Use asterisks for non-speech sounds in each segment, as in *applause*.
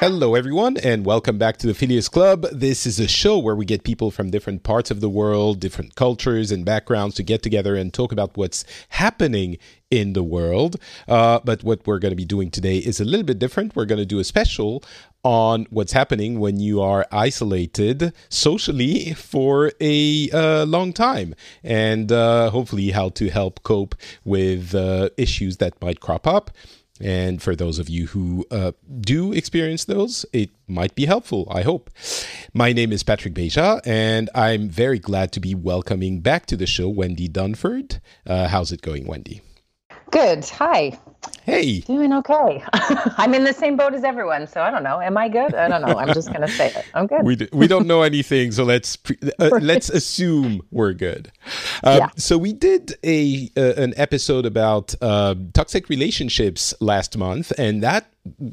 Hello, everyone, and welcome back to the Phileas Club. This is a show where we get people from different parts of the world, different cultures and backgrounds to get together and talk about what's happening in the world. Uh, but what we're going to be doing today is a little bit different. We're going to do a special on what's happening when you are isolated socially for a uh, long time and uh, hopefully how to help cope with uh, issues that might crop up. And for those of you who uh, do experience those, it might be helpful, I hope. My name is Patrick Beja, and I'm very glad to be welcoming back to the show Wendi Dunford. Uh, how's it going, Wendi? Good. Hi. Hey. Doing okay. *laughs* I'm in the same boat as everyone, so I don't know. Am I good? I don't know. I'm just going to say it. I'm good. We, do, we don't know *laughs* anything, so let's pre- uh, let's assume we're good. Um, yeah. So we did a uh, an episode about uh, toxic relationships last month, and that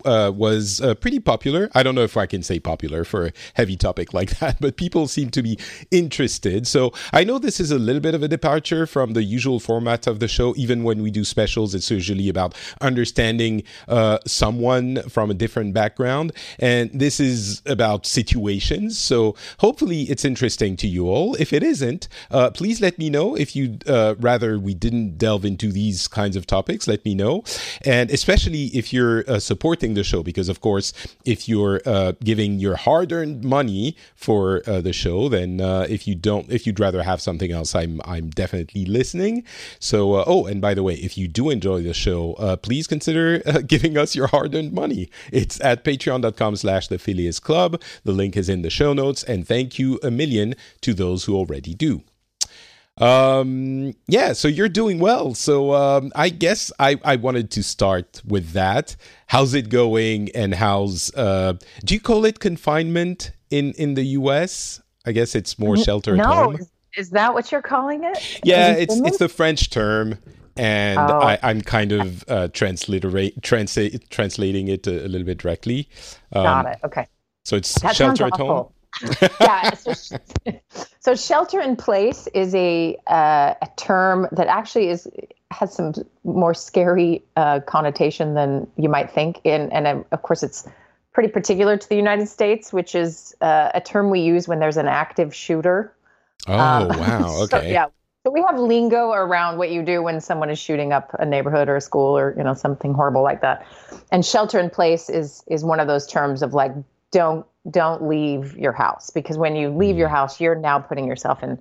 uh, was uh, pretty popular. I don't know if I can say popular for a heavy topic like that, *laughs* but people seem to be interested. So I know this is a little bit of a departure from the usual format of the show. Even when we do specials, it's usually about understanding uh, someone from a different background. And this is about situations. So hopefully it's interesting to you all. If it isn't, uh, please let me know. If you uh, rather we didn't delve into these kinds of topics, let me know. And especially if you're a supporting the show because, of course, if you're uh, giving your hard-earned money for uh, the show, then uh, if you don't, if you'd rather have something else, I'm I'm definitely listening. So, uh, oh, and by the way, if you do enjoy the show, uh, please consider uh, *laughs* giving us your hard-earned money. It's at Patreon.com/slash The Phileas Club. The link is in the show notes, and thank you a million to those who already do. Um, yeah, so you're doing well. So um, I guess I, I wanted to start with that. How's it going? And how's uh, do you call it confinement in in the U.S.? I guess it's more shelter no, at home. Is that what you're calling it? Yeah, it's it's the French term, and oh. I, am kind of uh, transliterate translating it a, a, little bit directly. Um, Got it. Okay. So it's that shelter at home. *laughs* yeah. So, so, shelter in place is a uh, a term that actually is has some more scary uh, connotation than you might think. In and um, of course, it's pretty particular to the United States, which is uh, a term we use when there's an active shooter. Oh um, wow! *laughs* Okay. So, yeah. So we have lingo around what you do when someone is shooting up a neighborhood or a school or you know something horrible like that. And shelter in place is is one of those terms of like don't don't leave your house because when you leave your mm. house, you're now putting yourself in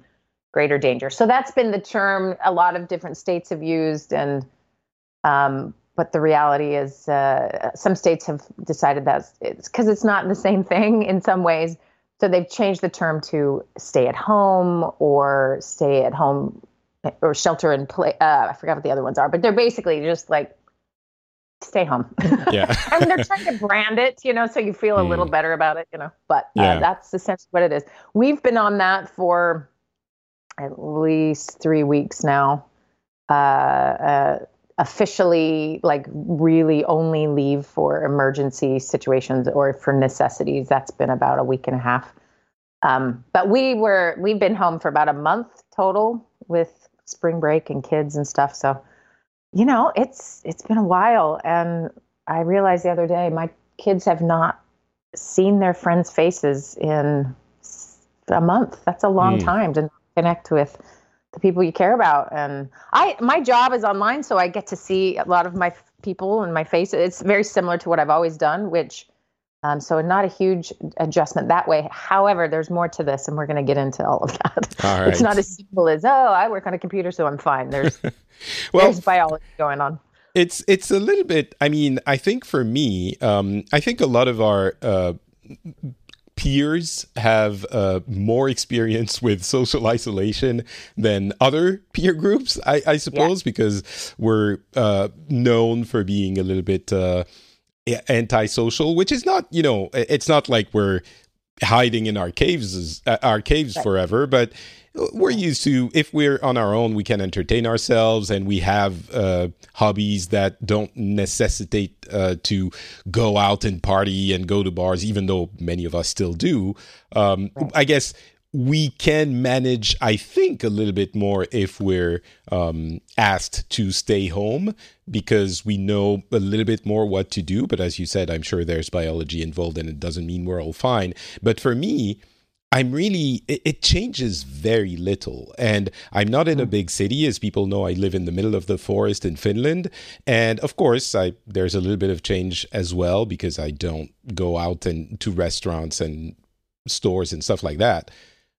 greater danger. So that's been the term a lot of different states have used, and um, but the reality is uh, some states have decided that it's because it's not the same thing in some ways. So they've changed the term to stay at home or stay at home or shelter in place. Uh, I forgot what the other ones are, but they're basically just like stay home. *laughs* Yeah. *laughs* and they're trying to brand it, you know, so you feel a mm. little better about it, you know. But uh, yeah. that's essentially what it is. We've been on that for at least three weeks now. Uh, uh, officially, like, really only leave for emergency situations or for necessities. That's been about a week and a half. Um, but we were we've been home for about a month total with spring break and kids and stuff. So you know, it's it's been a while, and I realized the other day my kids have not seen their friends' faces in a month. That's a long mm. time to connect with the people you care about. And I, my job is online, so I get to see a lot of my people and my face. It's very similar to what I've always done, which um, so not a huge adjustment that way. However, there's more to this, and we're going to get into all of that. All right. It's not as simple as oh, I work on a computer, so I'm fine. There's *laughs* well, there's biology going on. It's it's a little bit. I mean, I think for me, um, I think a lot of our uh, peers have uh, more experience *laughs* with social isolation than other peer groups. I, I suppose yeah. because we're uh, known for being a little bit uh, antisocial, which is not, you know, it's not like we're hiding in our caves, uh, our caves right. forever, but we're used to if we're on our own we can entertain ourselves and we have uh, hobbies that don't necessitate uh, to go out and party and go to bars even though many of us still do um, right. i guess we can manage, I think, a little bit more if we're um, asked to stay home because we know a little bit more what to do. But as you said, I'm sure there's biology involved, and it doesn't mean we're all fine. But for me, I'm really, it, it, changes very little. And I'm not in a hmm. big city. As people know, I live in the middle of the forest in Finland. And of course, I, there's a little bit of change as well because I don't go out and to restaurants and stores and stuff like that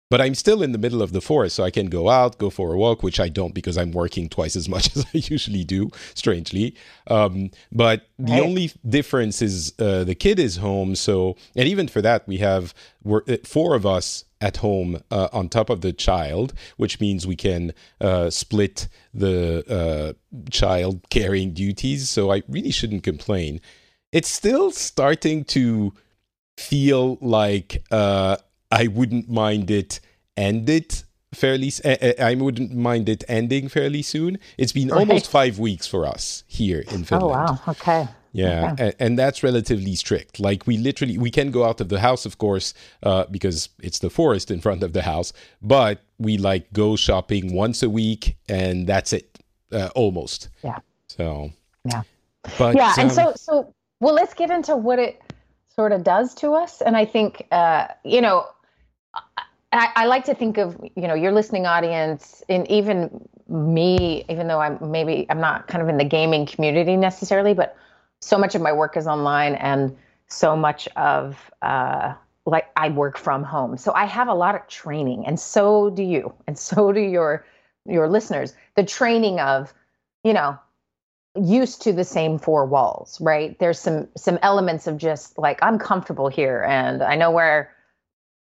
but I'm still in the middle of the forest, so I can go out, go for a walk, which I don't because I'm working twice as much *laughs* as I usually do, strangely. Um, but the right. only difference is uh, the kid is home, so and even for that, we have we're uh, four of us at home uh, on top of the child, which means we can uh, split the uh, child carrying duties. So I really shouldn't complain. It's still starting to feel like uh, I wouldn't mind it ended fairly. Uh, I wouldn't mind it ending fairly soon. It's been right. almost five weeks for us here in Finland. Oh wow! Okay. Yeah, okay. And, and, that's relatively strict. Like we literally we can go out of the house, of course, uh, because it's the forest in front of the house. But we like go shopping once a week, and that's it, uh, almost. Yeah. So. Yeah. But yeah, and um, so so well, let's get into what it sort of does to us, and I think uh, you know I, I, like to think of you know your listening audience and even me even though i'm maybe i'm not kind of in the gaming community necessarily but so much of my work is online and so much of uh, like i work from home. So i have a lot of training and so do you and *laughs* so do your your listeners. The training of you know used to the same four walls right? There's some some elements of just like i'm comfortable here and i know where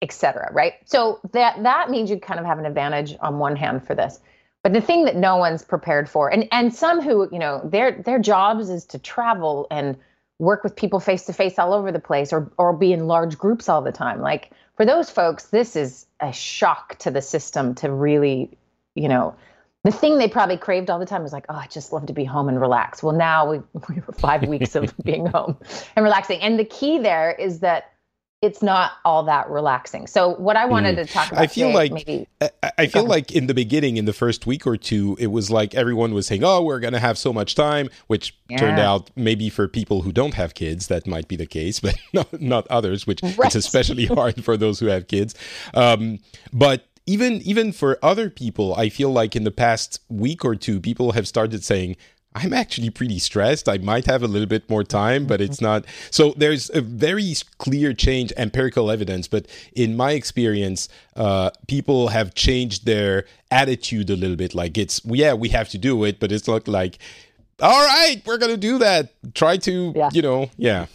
etc. Right. So that that means you kind of have an advantage on one hand for this. But the thing that no one's prepared for, and and some who you know their their jobs is to travel and work with people face to face all over the place, or or be in large groups all the time. Like for those folks, this is a shock to the system to really, you know, the thing they probably craved all the time was like, oh, I just love to be home and relax. Well, now we *laughs* we have five weeks of *laughs* being home and relaxing, and the key there is that it's not all that relaxing. So what I wanted mm. to talk about, I feel today, like maybe, I, I feel like in the beginning, in the first week or two, it was like everyone was saying, "Oh, we're going to have so much time," which yeah. turned out maybe for people who don't have kids that might be the case, *laughs* but not, not others, which right. it's especially *laughs* hard for those who have kids. Um, but even even for other people, I feel like in the past week or two, people have started saying, I'm actually pretty stressed. I might have a little bit more time, but it's not. So there's a very clear change, empirical evidence. But in my experience, uh, people have changed their attitude a little bit. Like it's, yeah, we have to do it, but it's not like, all right, we're going to do that. Try to, yeah. you know, yeah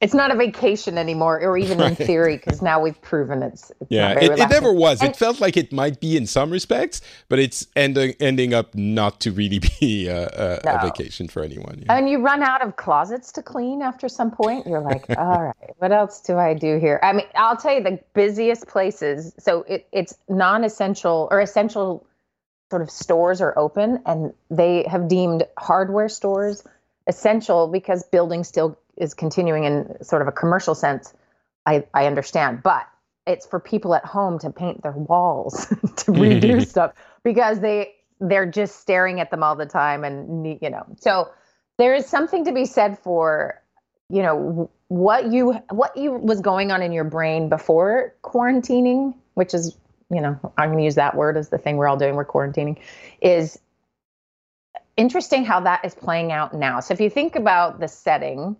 it's not a vacation anymore, or even right. in theory, because now we've proven it's. it's yeah, it, it, never was. And, it felt like it might be in some respects, but it's ending ending up not to really *laughs* be a, a, no. a vacation for anyone. Yeah. And you run out of closets to clean after some point. You're like, all right, what else do I do here? I mean, I'll tell you the busiest places. So it, it's non-essential or essential sort of stores are open, and they have deemed hardware stores essential because buildings still is continuing in sort of a commercial sense, I, I understand. But it's for people at home to paint their walls, *laughs* to *laughs* redo stuff because they they're just staring at them all the time and you know. So there is something to be said for you know what you what you was going on in your brain before quarantining, which is you know I'm going to use that word as the thing we're all doing. We're quarantining, is interesting how that is playing out now. So if you think about the setting,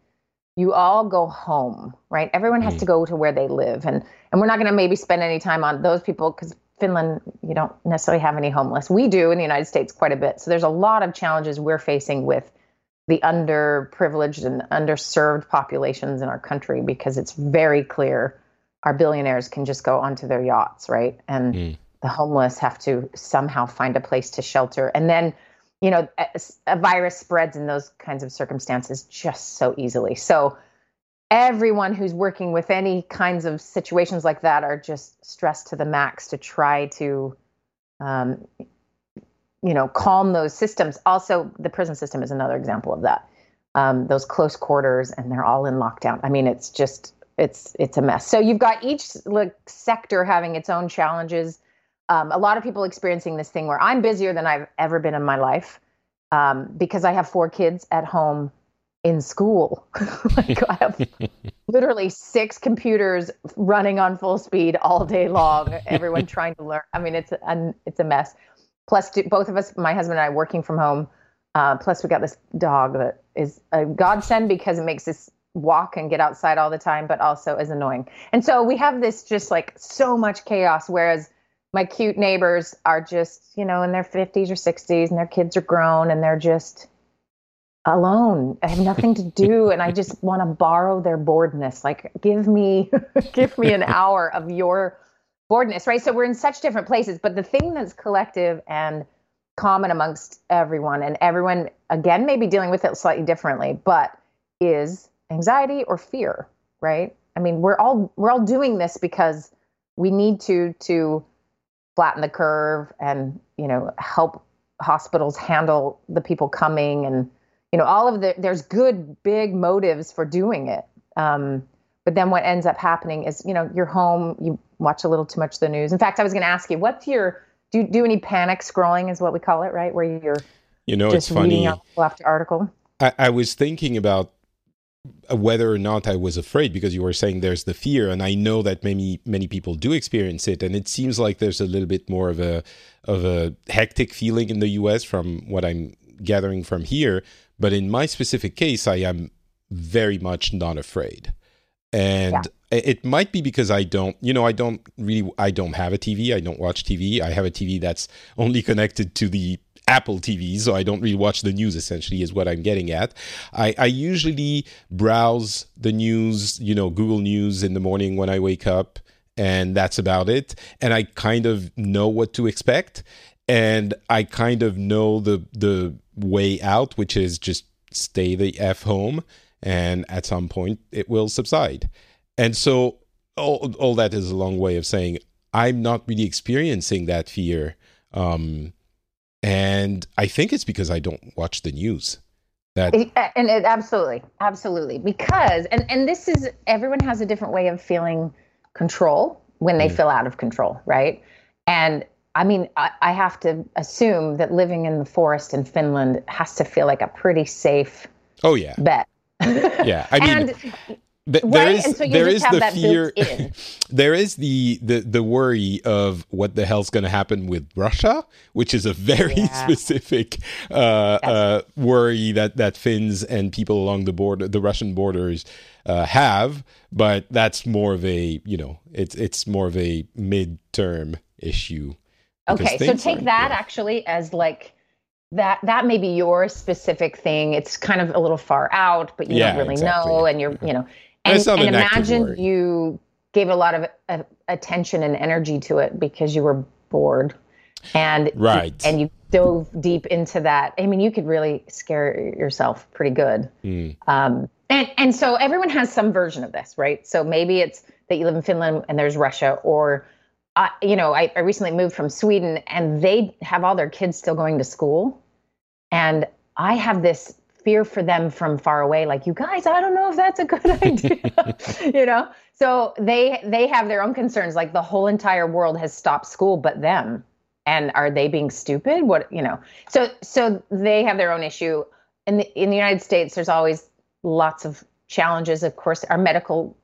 you all go home, right? Everyone has to go to where they live, and and we're not going to maybe spend any time on those people because Finland, you don't necessarily have any homeless. We do in the United States quite a bit. So there's a lot of challenges we're facing with the underprivileged and underserved populations in our country because it's very clear our billionaires can just go onto their yachts, right? And mm. the homeless have to somehow find a place to shelter. And then you know, a, a virus spreads in those kinds of circumstances just so easily. So everyone who's working with any kinds of situations like that are just stressed to the max to try to um, you know calm those systems also the prison system is another example of that um, those close quarters and they're all in lockdown i mean it's just it's it's a mess. So you've got each like sector having its own challenges. Um, a lot of people experiencing this thing where I'm busier than I've ever been in my life um, because I have four kids at home in school. *laughs* like I have *laughs* literally six computers running on full speed all day long. Everyone *laughs* trying to learn. I mean, it's a, it's a mess. Plus, both of us, my husband and I, working from home. Uh, plus, we got this dog that is a godsend because it makes us walk and get outside all the time, but also is annoying. And so we have this just like so much chaos. Whereas my cute neighbors are just, you know, in their 50s or 60s and their kids are grown and they're just alone. I have nothing to do *laughs* and I just want to borrow their boredness. Like give me *laughs* give me an hour of your boredness, right? So we're in such different places, but the thing that's collective and common amongst everyone and everyone again may be dealing with it slightly differently, but is anxiety or fear, right? I mean, we're all we're all doing this because we need to to flatten the curve and, you know, help hospitals handle the people coming and you know all of the there's good big motives for doing it. Um, but then what ends up happening is you know you're home you watch a little too much of the news. In fact i was going to ask you what's your do you do any panic scrolling is what we call it right? Where you're you know just it's funny. article after article? I, I was thinking about whether or not I was afraid because you were saying there's the fear and I know that many many people do experience it and it seems like there's a little bit more of a of a hectic feeling in the US from what I'm gathering from here but in my specific case, I am very much not afraid. And yeah. it might be because I don't, you know, I don't really, I don't have a TV. I don't watch TV. I have a TV that's only *laughs* connected to the Apple TV, so I don't really watch the news. Essentially, is what I'm getting at. I, I usually browse the news, you know, Google News in the morning when I wake up, and that's about it. And I kind of know what to expect, and I kind of know the the way out, which is just stay the F home and at some point it will subside. And so all, all that is a long way of saying I'm not really experiencing that fear. Um, and I think it's because I don't watch the news. That and it, absolutely, absolutely, because and and this is everyone has a different way of feeling control when they mm. feel out of control, right? And I mean, I, I, have to assume that living in the forest in Finland has to feel like a pretty safe. Oh yeah. Bet. yeah, I *laughs* mean. and, th- there right? is so there is the fear *laughs* there is the, the the worry of what the hell's going to happen with Russia which is a very yeah. *laughs* specific uh, uh, worry that that Finns and people along the border the Russian borders uh, have but that's more of a you know it's it's more of a mid-term issue Okay, so take that yeah. actually as like that that may be your specific thing. It's kind of a little far out, but you yeah, don't really exactly. know, and you're you *laughs* know, and, and imagine you gave a lot of uh, attention and energy to it because you were bored, and right, and you dove deep into that. I mean, you could really scare yourself pretty good. Mm. Um, and and so everyone has some version of this, right? So maybe it's that you live in Finland and there's Russia, or I, you know, I, I recently moved from Sweden and they have all their kids still going to school. And I have this fear for them from far away like you guys i don't know if that's a good *laughs* idea *laughs* you know? So they they have their own concerns like the whole entire world has stopped school but them. And are they being stupid? What you know? So so they have their own issue. In the in the united states there's always lots of challenges. Of course our medical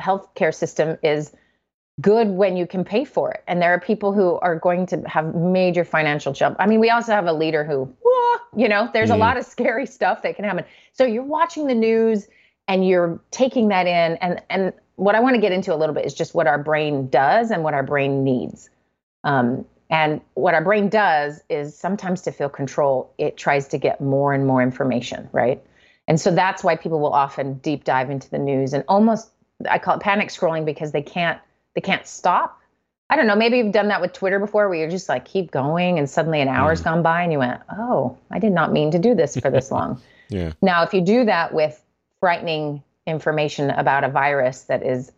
healthcare system is good when you can pay for it. And there are people who are going to have major financial jump. I mean, we also have a leader who, you know, there's mm. a lot of scary stuff that can happen. So you're watching the news and you're taking that in. And and what I want to get into a little bit is just what our brain does and what our brain needs. Um, and what our brain does is sometimes to feel control, it tries to get more and more information, right? And so that's why people will often deep dive into the news and almost I call it panic scrolling because they can't they can't stop. I don't know. Maybe you've done that with Twitter before, where you're just like keep going, and suddenly an hour's mm. gone by, and you went, "Oh, I did not mean to do this for this *laughs* long." yeah. Now, if you do that with frightening information about a virus that is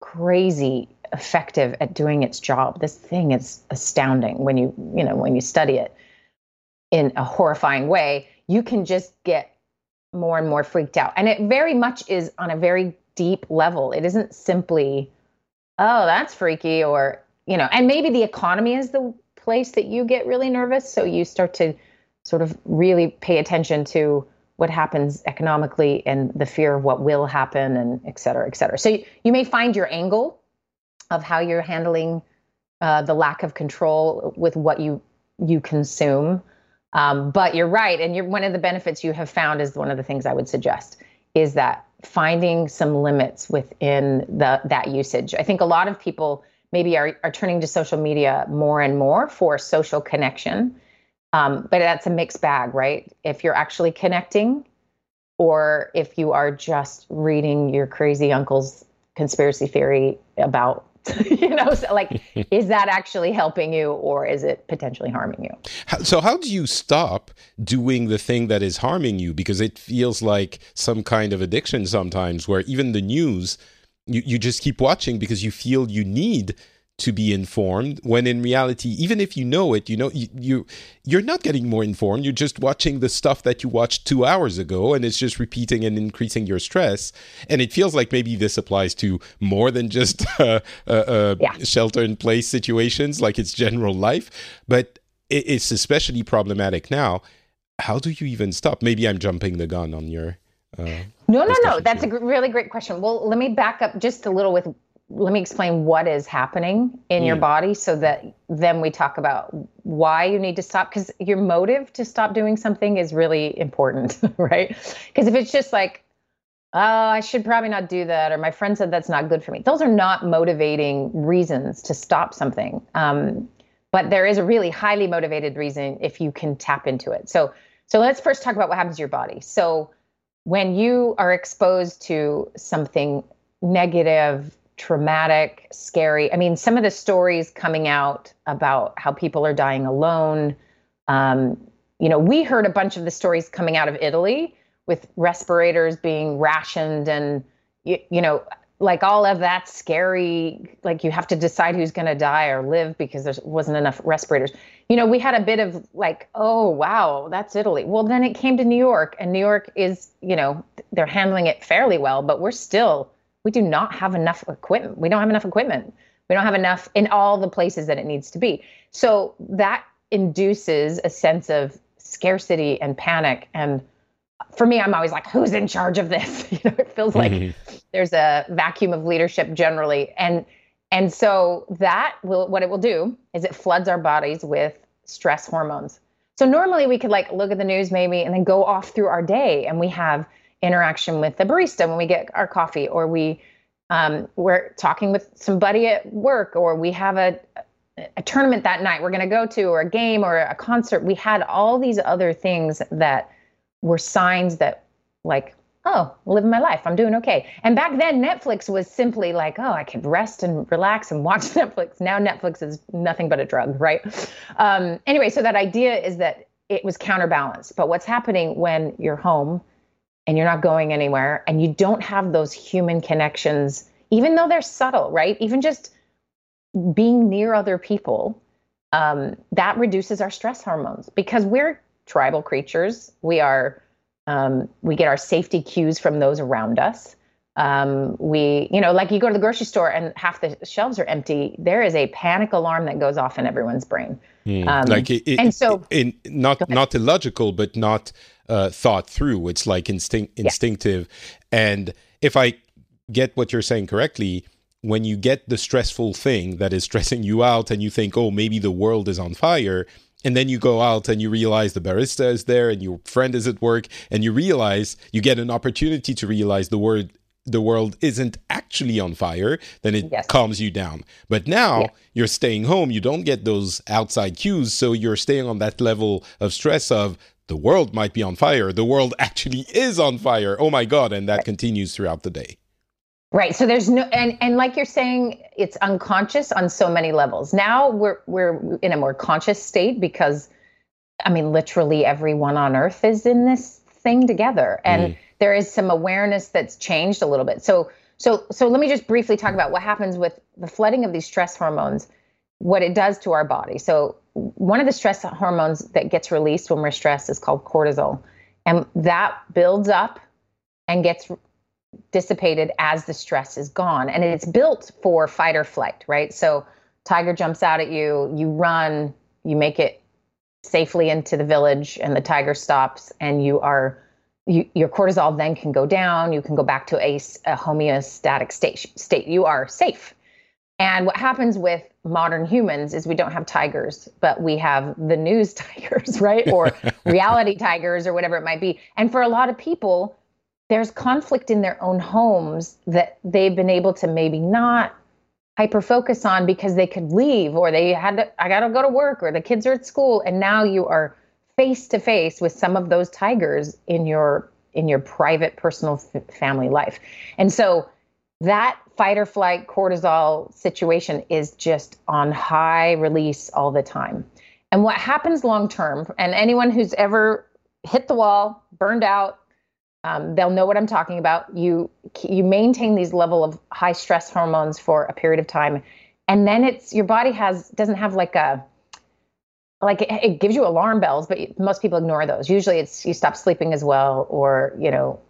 crazy effective at doing its job, this thing is astounding when you you know when you study it in a horrifying way. You can just get more and more freaked out, and it very much is on a very deep level. It isn't simply, oh, that's freaky, or, you know, and maybe the economy is the place that you get really nervous. So you start to sort of really pay attention to what happens economically and the fear of what will happen and et cetera, et cetera. So you, you may find your angle of how you're handling uh, the lack of control with what you you consume. Um, but you're right, and you're, one of the benefits you have found is one of the things I would suggest is that finding some limits within the that usage. I think a lot of people maybe are, are turning to social media more and more for social connection um, but that's a mixed bag, right? If you're actually connecting, or if you are just reading your crazy uncle's conspiracy theory about *laughs* you know so like *laughs* is that actually helping you or is it potentially harming you? So how do you stop doing the thing that is harming you? Because it feels like some kind of addiction sometimes where even the news you, you just keep watching because you feel you need to be informed when in reality even if you know it you know you, you you're not getting more informed. You're just watching the stuff that you watched 2 hours ago and it's just repeating and increasing your stress. And it feels like maybe this applies to more than just *laughs* uh, uh, uh, yeah. shelter in place situations like it's general life. But it's especially problematic now. How do you even stop? Maybe i'm jumping the gun on your uh, no no no. that's here. a really great question. Well let me back up just a little with let me explain what is happening in mm. your body so that then we talk about why you need to stop because your motive to stop doing something is really important *laughs* right? Because if it's just like oh i should probably not do that or my friend said that's not good for me those are not motivating reasons to stop something um, but there is a really highly motivated reason if you can tap into it. So so let's first talk about what happens to your body. So when you are exposed to something negative traumatic, scary. I mean, some of the stories coming out about how people are dying alone. Um, you know, we heard a bunch of the stories coming out of Italy with respirators being rationed and, you, you know, like all of that scary, like you have to decide who's going to die or live because there wasn't enough respirators. You know, we had a bit of like, oh, wow, that's Italy. Well, then it came to New York, and New York is, you know, they're handling it fairly well, but we're still we do not have enough equipment. We don't have enough equipment. We don't have enough in all the places that it needs to be. So that induces a sense of scarcity and panic. And for me, I'm always like, who's in charge of this? *laughs* you know, it feels like mm-hmm. there's a vacuum of leadership generally. And and so that will what it will do is it floods our bodies with stress hormones. So normally we could like look at the news maybe and then go off through our day and we have interaction with the barista when we get our coffee, or we um, we're talking with somebody at work, or we have a a tournament that night we're going to go to, or a game, or a concert. We had all these other things that were signs that, like, oh, living my life, I'm doing okay. And back then, Netflix was simply like, oh, I can rest and relax and watch *laughs* Netflix. Now Netflix is nothing but a drug, right? Um, anyway, so that idea is that it was counterbalanced. But what's happening when you're home and you're not going anywhere and you don't have those human connections, even though they're subtle, right? Even just being near other people, um, that reduces our stress hormones because we're tribal creatures. We are, um, we get our safety cues from those around us. Um, we, you know, like you go to the grocery store and half the shelves are empty. There is a panic alarm that goes off in everyone's brain. Mm, like, it, and so, in, not not illogical, but not uh, thought through. It's like instinct instinctive. Yeah. And if I get what you're saying correctly, when you get the stressful thing that is stressing you out and you think, oh, maybe the world is on fire, and then you go out and you realize the barista is there and your friend is at work and you realize you get an opportunity to realize the word the world isn't actually on fire then it yes. calms you down but now yeah. you're staying home you don't get those outside cues so you're staying on that level of stress of the world might be on fire. The world *laughs* actually is on fire. Oh my God. And that right. continues throughout the day. Right. So there's no and and like you're saying, it's unconscious on so many levels. Now we're we're in a more conscious state because I mean literally everyone on earth is in this thing together. And mm. there is some awareness that's changed a little bit. So so so let me just briefly talk about what happens with the flooding of these stress hormones, what it does to our body. So one of the stress hormones that gets released when we're stressed is called cortisol. And that builds up and gets dissipated as the stress is gone. And it's built for fight or flight, right? So tiger jumps out at you, you run, you make it safely into the village, and the tiger stops, and you are you, your cortisol then can go down. You can go back to a, a homeostatic state, state. You are safe. And what happens with modern humans is we don't have tigers, but we have the news *laughs* tigers, right? Or *laughs* reality tigers or whatever it might be. And for a lot of people, there's conflict in their own homes that they've been able to maybe not hyper focus on because they could leave or they had to, I got to go to work or the kids are at school. And now you are face to face with some of those tigers in your in your private personal f- family life. And so that fight or flight cortisol situation is just on high release all the time. And what happens long term, and anyone who's ever hit the wall, burned out, um, they'll know what I'm talking about. You you maintain these level of high stress hormones for a period of time, and then it's your body has doesn't have like a like it, it gives you alarm bells, but most people ignore those. Usually, it's you stop sleeping as well, or you know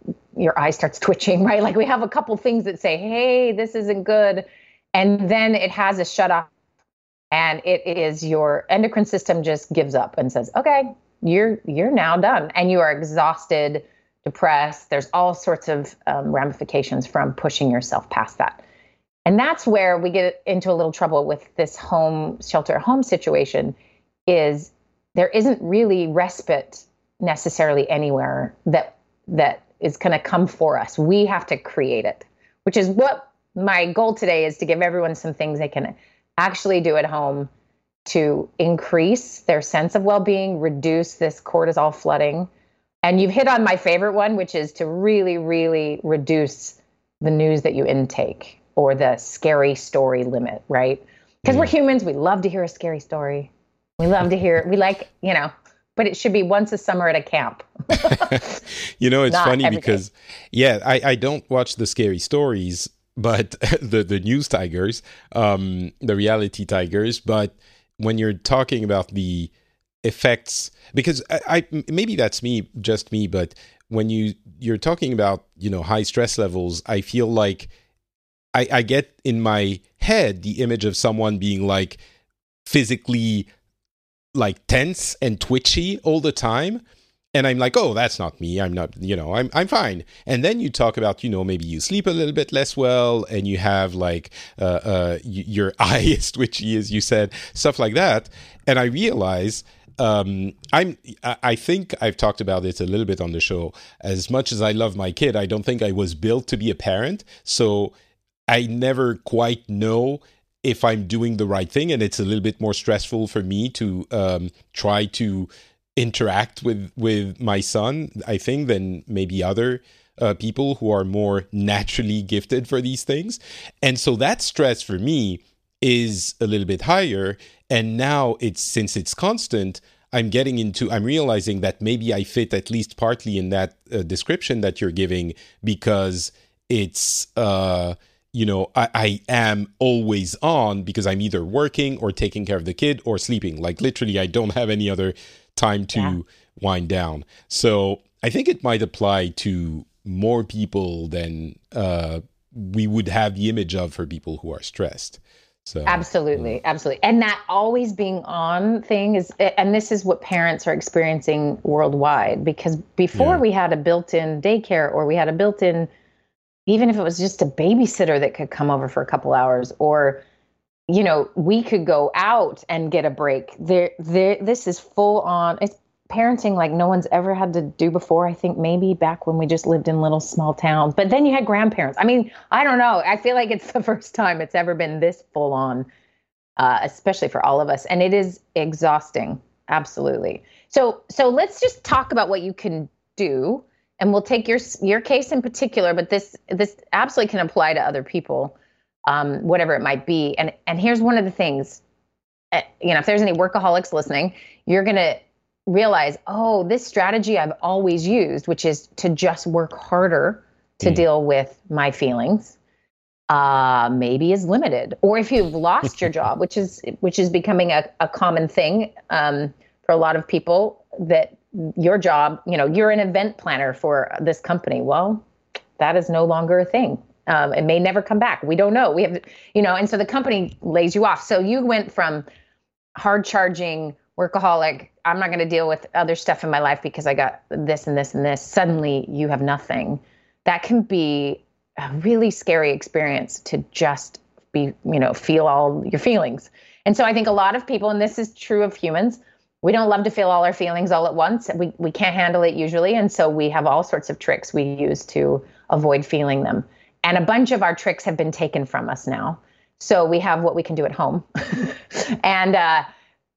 your eye starts twitching, *laughs* right? Like we have a couple things that say, "Hey, this isn't good," and then it has a shut off, and it is your endocrine system just gives up and says, "Okay, you're you're now done," and you are exhausted depressed. There's all sorts of um, ramifications from pushing yourself past that. And that's where we get into a little trouble with this home shelter home situation is there isn't really respite necessarily anywhere that that is going to come for us. We have to create it, which is what my goal today is to give everyone some things they can actually do at home to increase their sense of well-being, reduce this cortisol flooding, and you've hit on my favorite one, which is to really, really reduce the news that you intake or the scary story limit, right? Because we're humans, we love to hear a scary story. We love to hear, we like, you know, but it should be once a summer at a camp. *laughs* you know, it's Not funny because, yeah, I, I don't watch the scary stories, but *laughs* the, the news tigers, um, the reality tigers. But when you're talking about the effects because I, I, maybe that's me just me but when you you're talking about you know high stress levels i feel like i i get in my head the image of someone being like physically like tense and twitchy all the time and I'm like, oh, that's not me. I'm not, you know, I'm I'm fine. And then you talk about, you know, maybe you sleep a little bit less well, and you have like uh, uh, your *laughs* eye is twitchy, as you said, stuff like that. And I realize um, I'm I think I've talked about it a little bit on the show. As much as I love my kid, I don't think I was built to be a parent, so I never quite know if I'm doing the right thing, and it's a little bit more stressful for me to um, try to interact with with my son. I think than maybe other. Uh, people who are more naturally gifted for these things. And so that stress for me is a little bit higher and now it's since it's constant i'm getting into i'm realizing that maybe i fit at least partly in that uh, description that you're giving because it's uh you know I, I am always on because i'm either working or taking care of the kid or sleeping like literally i don't have any other time to yeah. wind down so i think it might apply to more people than uh we would have the image of for people who are stressed so absolutely, yeah. absolutely. And that always being on thing is and this is what parents are experiencing worldwide because before yeah. we had a built-in daycare or we had a built-in even if it was just a babysitter that could come over for a couple hours or you know, we could go out and get a break. There, there. This is full on. It's parenting like no one's ever had to do before. I think maybe back when we just lived in little small towns, but then you had grandparents. I mean, I don't know. I feel like it's *laughs* the first time it's ever been this full on, uh, especially for all of us, and it is exhausting. Absolutely. So, so let's just talk about what you can do, and we'll take your your case in particular, but this this absolutely can apply to other people, um, whatever it might be. And and here's one of the things. Uh, you know, if there's any workaholics listening, you're gonna realize, oh, this strategy I've always used, which is to just work harder to mm. deal with my feelings, uh, maybe is limited. Or if you've lost your job, *laughs* which is which is becoming a, a common thing um, for a lot of people, that your job, you know, you're an event planner for this company. Well, that is no longer a thing. Um, it may never come back. We don't know. We have, you know, and so the company lays you off. So you went from hard charging workaholic. I'm not going to deal with other stuff in my life because I got this and this and this. Suddenly you have nothing. That can be a really scary experience to just be, you know, feel all your feelings. And so I think a lot of people, and this is true of humans, we don't love to feel all our feelings all at once. We, we can't handle it usually. And so we have all sorts of tricks we use to avoid feeling them. And a bunch of our tricks have been taken from us now. So we have what we can do at home. *laughs* and, uh,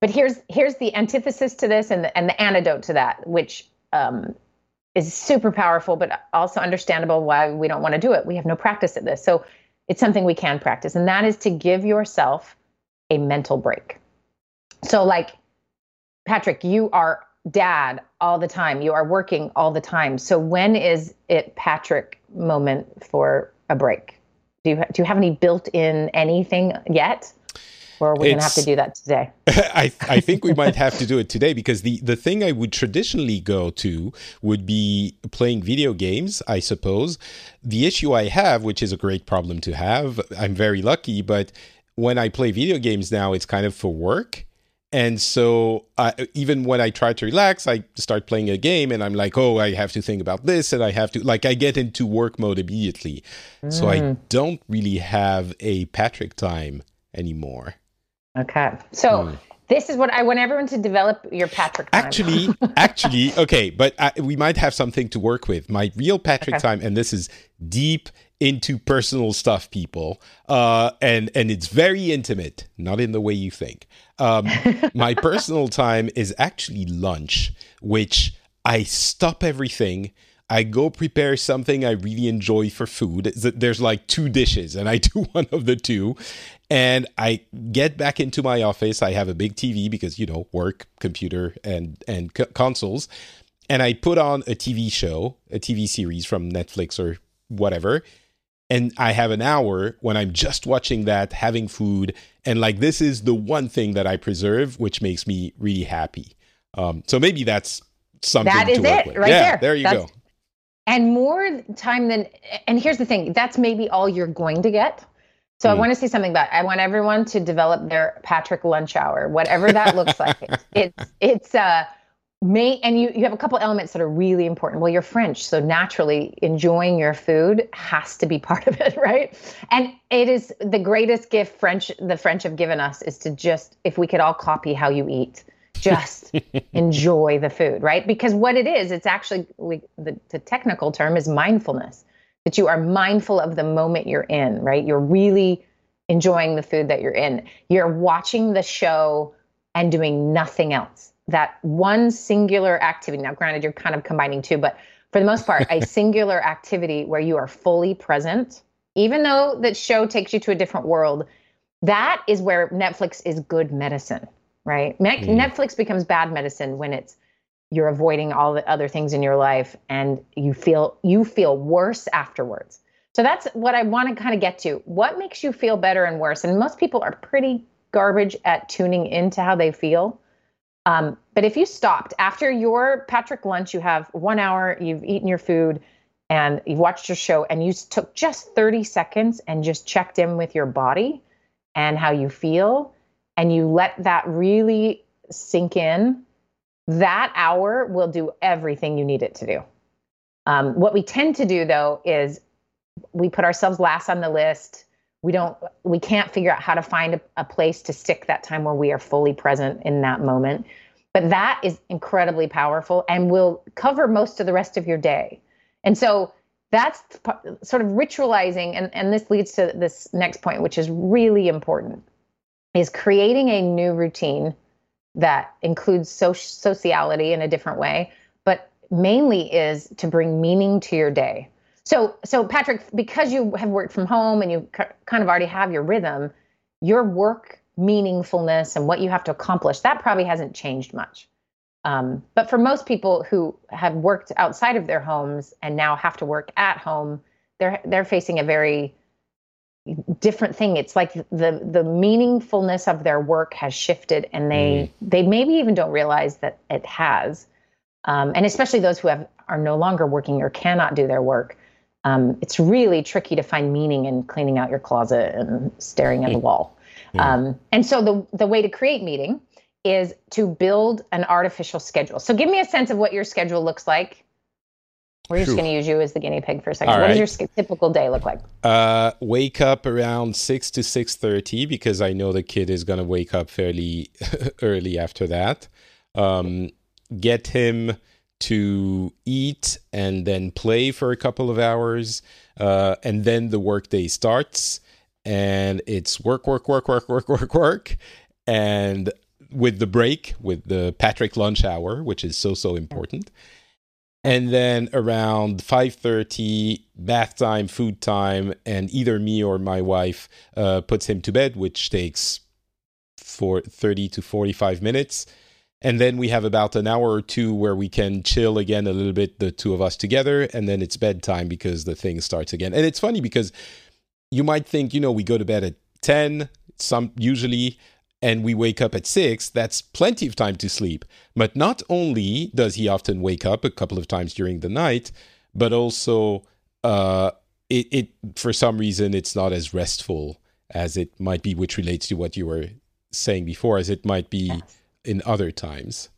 but here's here's the antithesis to this and the, and the antidote to that, which um, is super powerful, but also understandable why we don't want to do it. We have no practice at this. So it's something we can practice. And that is to give yourself a mental break. So, like, Patrick, you are dad all the time. You are working all the time. So when is it Patrick moment for a break? Do you do you have any built-in anything yet? Or are we're going to have to do that today. *laughs* I, I think we might have to do it today because the, the thing I would traditionally go to would be playing video games, I suppose. The issue I have, which is a great problem to have, I'm very lucky, but when I play video games now, it's kind of for work. And so, uh, even when I try to relax, I start playing a game and I'm like, oh, I have to think about this and I have to, like, I get into work mode immediately. Mm. So, I mm. don't really have a Patrick time anymore. Okay. So, mm. This is what I want everyone to develop your Patrick time. Actually, *laughs* actually, okay, but I, we might have something to work with. My real Patrick okay. time, and this is deep into personal stuff, people, uh, and and it's very intimate, not in the way you think. Um, *laughs* my personal time is actually lunch, which I stop everything. I go prepare something I really enjoy for food. There's like two dishes, and I *laughs* do one of the two. And I get back into my office. I have a big TV because you know work, computer, and and c- consoles. And I put on a TV show, a TV series from Netflix or whatever, and I have an hour when I'm just watching that, having food, and like this is the one thing that I preserve, which makes me really happy. Um, so maybe that's something. That is it, with. right yeah, there. There you that's, go. And more time than, and here's the thing: that's maybe all you're going to get. So mm. I want to say something about. I want everyone to develop their Patrick lunch hour, whatever that looks like. *laughs* It's it's uh may and you you have a couple elements that are really important. Well you're french so naturally enjoying your food has to be *laughs* part of it right? And it is the greatest gift french the french have given us is to just if we could all copy how you eat just *laughs* enjoy the food right? Because what it is it's actually we, the, the technical term is mindfulness that you are mindful of the moment you're in right? You're really enjoying the food that you're in. You're watching the show and doing nothing else that one singular activity. Now, granted, you're kind of combining two, but for the most part, a *laughs* singular activity where you are fully present, even though that show takes you to a different world, that is where Netflix is good medicine, right? Mm. Netflix becomes bad medicine when it's you're avoiding all the other things in your life and you feel you feel worse afterwards. So that's what I want to kind of get to. What makes you feel better and worse? And most people are pretty garbage at tuning into how they feel. Um, but if you stopped after your Patrick lunch, you have one hour, you've eaten your food, and you've watched your show, and you took just 30 seconds and just checked in with your body and how you feel, and you let that really sink in, that hour will do everything you need it to do. Um, what we tend to do though is we put ourselves last on the list we don't we can't figure out how to find a, a, place to stick that time where we are fully present in that moment. But that is incredibly powerful and will cover most of the rest of your day. And so that's sort of ritualizing and, and this leads to this next point which is really important is creating a new routine that includes sociality in a different way but mainly is to bring meaning to your day so, so Patrick, because you have worked from home and you kind of already have your rhythm, your work meaningfulness and what you have to accomplish that probably hasn't changed much. Um, but for most people who have worked outside of their homes and now have to work at home, they're they're facing a very different thing. It's like the the meaningfulness of their work has shifted, and they mm. they maybe even don't realize that it has. Um, and especially those who have are no longer working or cannot do their work um, it's really tricky to find meaning in cleaning out your closet and staring at the wall. Um, and so the the way to create meaning is to build an artificial schedule. So give me a sense of what your schedule looks like. We're just going to use you as the guinea pig for a second. All what right. does your typical day look like? Uh, wake up around six to six thirty because I know the kid is going to wake up fairly *laughs* early after that. Um, get him to eat and then play for a couple of hours, uh, and then the workday starts. And it's work, work, work, work, work, work, work, and with the break, with the Patrick lunch hour, which is so so important. And then around five thirty, bath time, food time, and either me or my wife uh, puts him to bed, which takes for thirty to forty five minutes and then we have about an hour or two where we can chill again a little bit the two of us together and then it's bedtime because the thing starts again. And it's funny because you might think you know we go to bed at 10 some usually and we wake up at 6 that's plenty of time to sleep. But not only does he often wake up a couple of times during the night but also uh it, it for some reason it's not as restful as it might be which relates to what you were saying before as it might be yes in other times.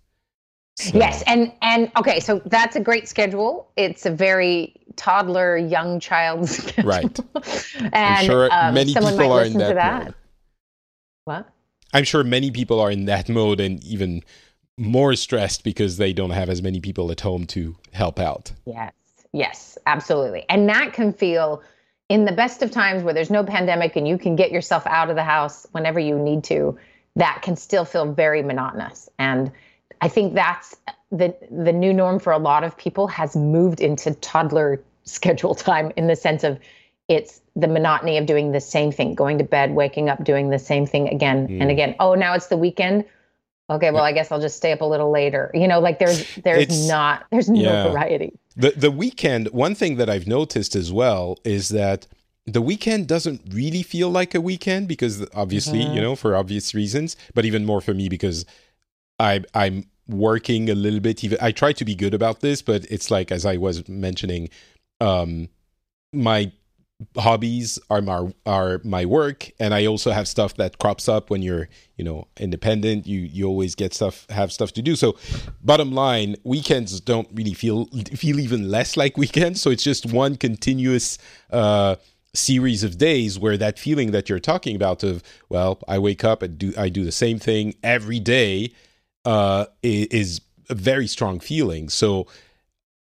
So. Yes, and and okay, so that's a great schedule. It's a very toddler, young child *laughs* schedule. Right. *laughs* and I'm sure um, many people are in that, that. Mode. What? I'm sure many people are in that mode and even more stressed because they don't have as many people at home to help out. Yes. Yes, absolutely. And that can feel in the best of times where there's no pandemic and you can get yourself out of the house whenever you need to that can still feel very monotonous. And I think that's the the new norm for a lot of people has moved into toddler *laughs* schedule time in the sense of it's the monotony of doing the same thing, going to bed, waking up, doing the same thing again mm. and again. Oh, now it's the weekend. Okay, well, I guess I'll just stay up a little later. You know, like there's *laughs* there's it's, not there's no yeah. variety. The the weekend, one thing that I've noticed as well is that the weekend doesn't really feel like a weekend because obviously, mm-hmm. you know, for obvious reasons, but even more for me because I I'm working a little bit even I try to be good about this, but it's like as I was mentioning um my hobbies are my are my work and I also have stuff that crops up when you're, you know, independent. You you always get stuff have stuff to do. So bottom line, weekends don't really feel feel even less like weekends, so it's just one continuous uh series of days where that feeling that you're talking about of well i wake up and do i do the same thing every day uh, is a very strong feeling. So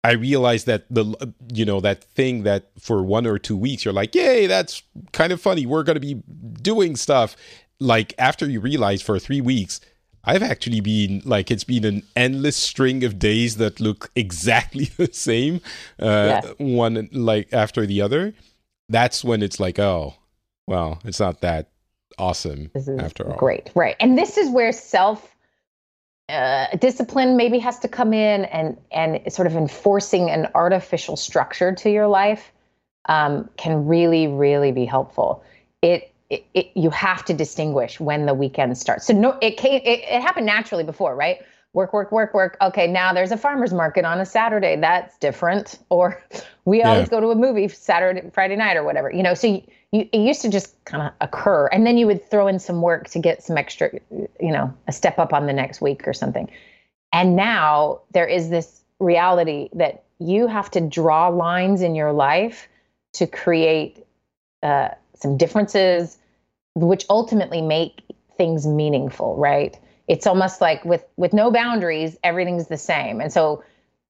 i realized that the you know that thing that for one or two weeks you're like yay that's kind of funny. We're going to be doing stuff. Like after you realize for three weeks I've actually been like it's been an endless string of days that look exactly *laughs* the same, uh, yeah. one like after the other that's when it's like, oh, well, it's not that awesome after all. Great, right? And this is where self uh, discipline maybe has to come in, and and sort of enforcing an artificial structure to your life um, can really, really be helpful. It, it, it, you have to distinguish when the weekend starts. So no, it came, it, it happened naturally before, right? Work, work, work, work. Okay, now there's a farmer's market on a Saturday. That's different. Or *laughs* we yeah. always go to a movie Saturday, Friday night or whatever. You know, so you, you, it used to just kind of occur. And then you would throw in some work to get some extra, you know, a step up on the next week or something. And now there is this reality that you have to draw lines in your life to create uh, some differences, which ultimately make things meaningful, right? It's almost like with with no boundaries everything's the same. And so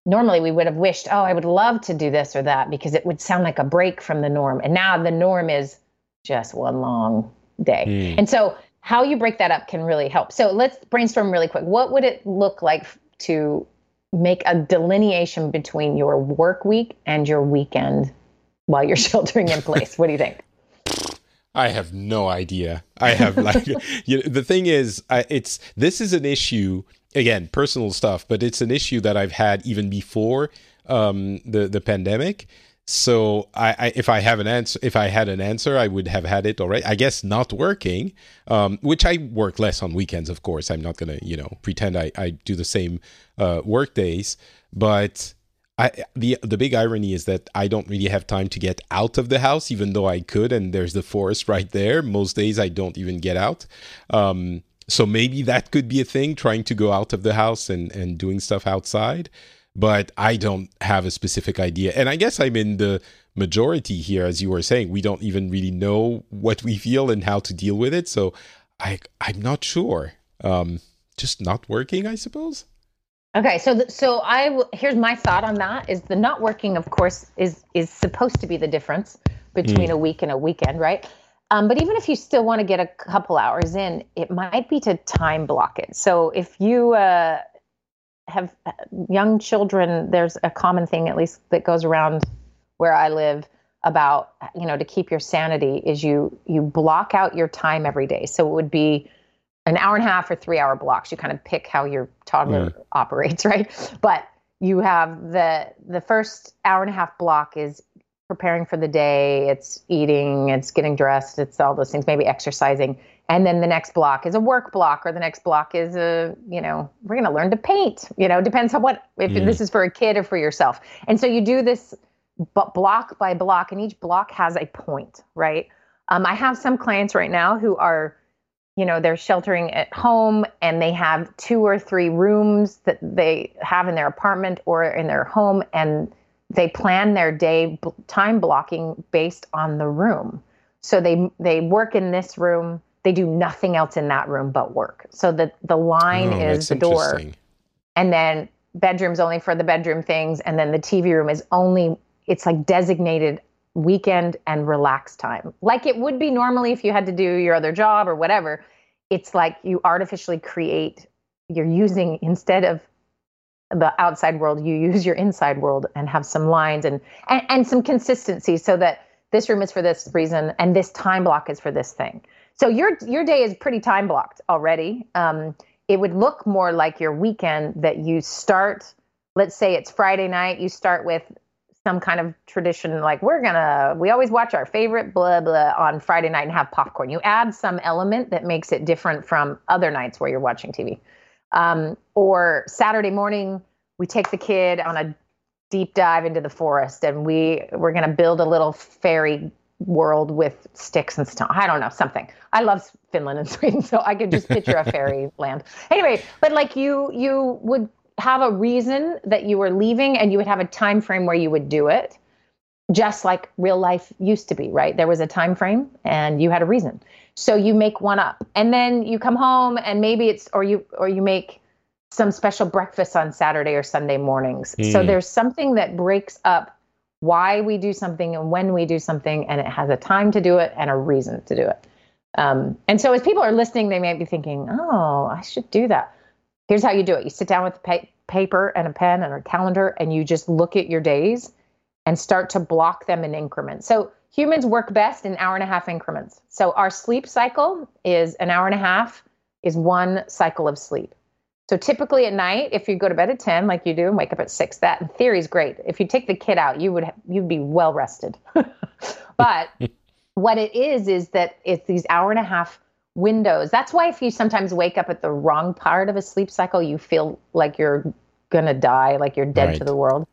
normally we would have wished oh i would love to do this or that because it would sound like a break from the norm. And now the norm is just one long day. Mm. and so how you break that up can really help. So let's brainstorm really quick. What would it look like to make a delineation between your work week and your weekend while you're *laughs* sheltering in place? What do you think I have no idea. I have *laughs* like you know, the thing is, I, it's this is an issue again, personal stuff, but it's an issue that I've had even before um, the the pandemic. So I, I, if I have an answer, if I had an answer, I would have had it already. I guess not working, um, which I work less on weekends. Of course, I'm not gonna you know pretend I, I do the same uh, work days, but I, the the big irony is that I don't really have time to get out of the house, even though I could, and there's the forest *laughs* right there. Most days I don't even get out. Um, so maybe that could be a thing, trying to go out of the house and and doing stuff outside. But I don't have a specific idea, and I guess I'm in the majority here, as you were saying. We don't even really know what we feel and how to deal with it. So I I'm not sure. Um, just not working, I suppose. Okay, so so I w- here's my thought on that is the not working, of course, is is supposed to be the difference between mm. a week and a weekend, right? Um, but even if you still want to get a couple hours in, it might be to time block it. So if you uh, have uh, young children, there's a common thing, at least that goes around where I live, about you know to keep your sanity is you you block out your time every day. So it would be an hour and a half or three hour blocks. You kind of pick how your toddler yeah. operates, *laughs* right? But you have the the first hour and a half block is preparing for the day, it's eating, it's getting dressed, it's all those things, maybe exercising. And then the next block is a work block, or the next block is a, you know, we're going to learn to paint. You know, depends on what, if mm. this is for a kid or for yourself. And so you do this but block by block, and each block has a point, right? Um, I have some clients right now who are you know they're sheltering at home and they have two or three rooms that they have in their apartment or in their home and they plan their day time blocking based on the room. So they they work in this room they do nothing else in that room but work. So the the line oh, is the door. and then bedrooms only for the bedroom things and then the tv room is only it's like designated weekend and relax time. Like it would be normally if you had to do your other job or whatever. It's like you artificially create you're using instead of the outside world you use your inside world and have some lines and, and and some consistency so that this room is for this reason and this time block is for this thing. So your your day is pretty time blocked already. Um, it would look more like your weekend that you start let's say it's friday night you start with some kind of tradition like we're gonna we always watch our favorite blah blah on friday night and have popcorn. You add some element that makes it different from other nights where you're watching tv um, or saturday morning we take the kid on a deep dive into the forest and we we're gonna build a little fairy world with sticks and stone i don't know something. I love finland and *laughs* sweden so i could just picture a fairy *laughs* land. Anyway but like you you would have a reason that you were leaving and you would have a time frame where you would do it just like real life used to be right? There was a time frame and you had a reason. So you make one up and then you come home and maybe it's or you or you make some special breakfast on saturday or sunday mornings. Mm. so there's something that breaks up why we do something and when we do something and it has a time to do it and a reason to do it. Um, and so as people are listening they might be thinking oh i should do that Here's how you do it you sit down with pa- paper and a pen and a calendar, and you just look at your days and start to block them in increments. So humans work best in hour and a half increments. So our sleep cycle is an hour and a half is one cycle of sleep. So typically at night, if you go to bed at 10 like you do and wake up at 6, that in theory is great. If you take the kid out, you would you'd be well rested. *laughs* but *laughs* what it is is that it's these hour and a half windows. That's why if you sometimes wake up at the wrong part of a sleep cycle, you feel like you're gonna die, like you're dead right. to the world,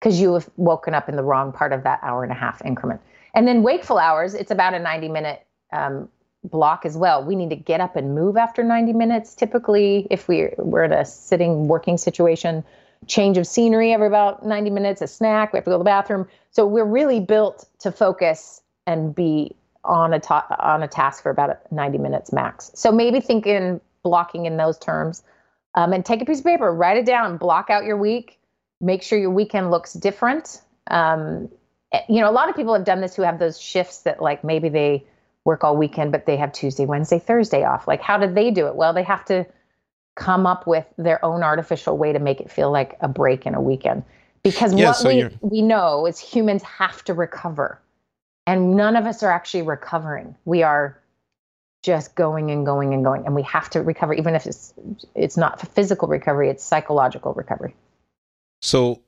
because you have woken up in the wrong part of that hour and a half increment. And then wakeful hours, it's about a 90 minute um, block as well. We need to get up and move after 90 minutes. Typically, if we, we're in a sitting working situation, change of scenery every about 90 minutes, a snack, we have to go to the bathroom. So we're really built to focus and be on a ta- on a task for about 90 minutes max. So maybe think in blocking in those terms. Um, and take a piece of paper, write it down, block out your week, make sure your weekend looks different. Um, eh, you know, a lot of people have done this who have those shifts that like maybe they work all weekend, but they have Tuesday, Wednesday, Thursday off. Like, how did they do it? Well, they have to come up with their own artificial way to make it feel like a break in a weekend. Because yeah, what so we, we know is humans have to recover and none of us are actually recovering. We are just going and going and going and we have to recover even if it's it's not physical recovery it's psychological recovery so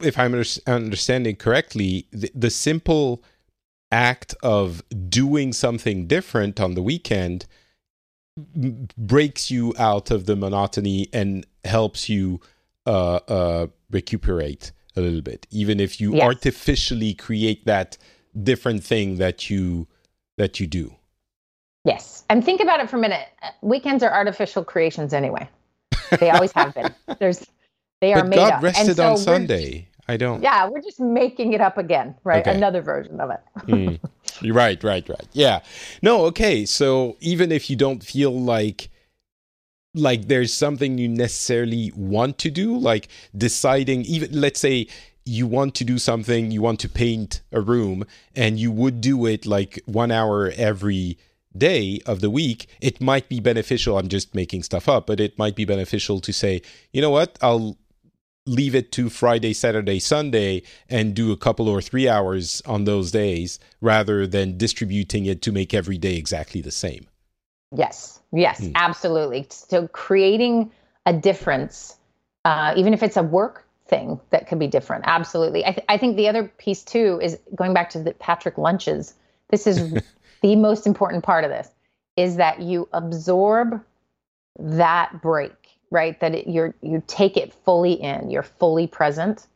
if i'm understanding correctly the, the simple act of doing something different on the weekend breaks you out of the monotony and helps you uh, uh, recuperate a little bit, even if you yes. artificially create that different thing that you that you do. Yes, and think about it for a minute. Weekends are artificial creations anyway. They always have been. *laughs* There's they are but made God up. rested so on Sunday. I don't. Yeah, we're just making it up again, right? Okay. Another version of it. *laughs* mm. Right, right, right. Yeah. No, okay. So even if you don't feel like like there's something you necessarily want to do, like deciding even let's say you want to do something, you want to paint a room and you would do it like 1 hour every day of the week, it might be beneficial. I'm just making stuff up, but it might be beneficial to say, you know what, I'll leave it to Friday, Saturday, Sunday and do a couple or three hours on those days rather than distributing it to make every day exactly the same. Yes, yes, mm. absolutely. So creating a difference, uh, even if it's a work thing that could be different, absolutely. I, th- I think the other piece too is going back to the Patrick lunches. This is *laughs* the most important part of this is that you absorb that break right? That it, you're you take it fully in, you're fully present,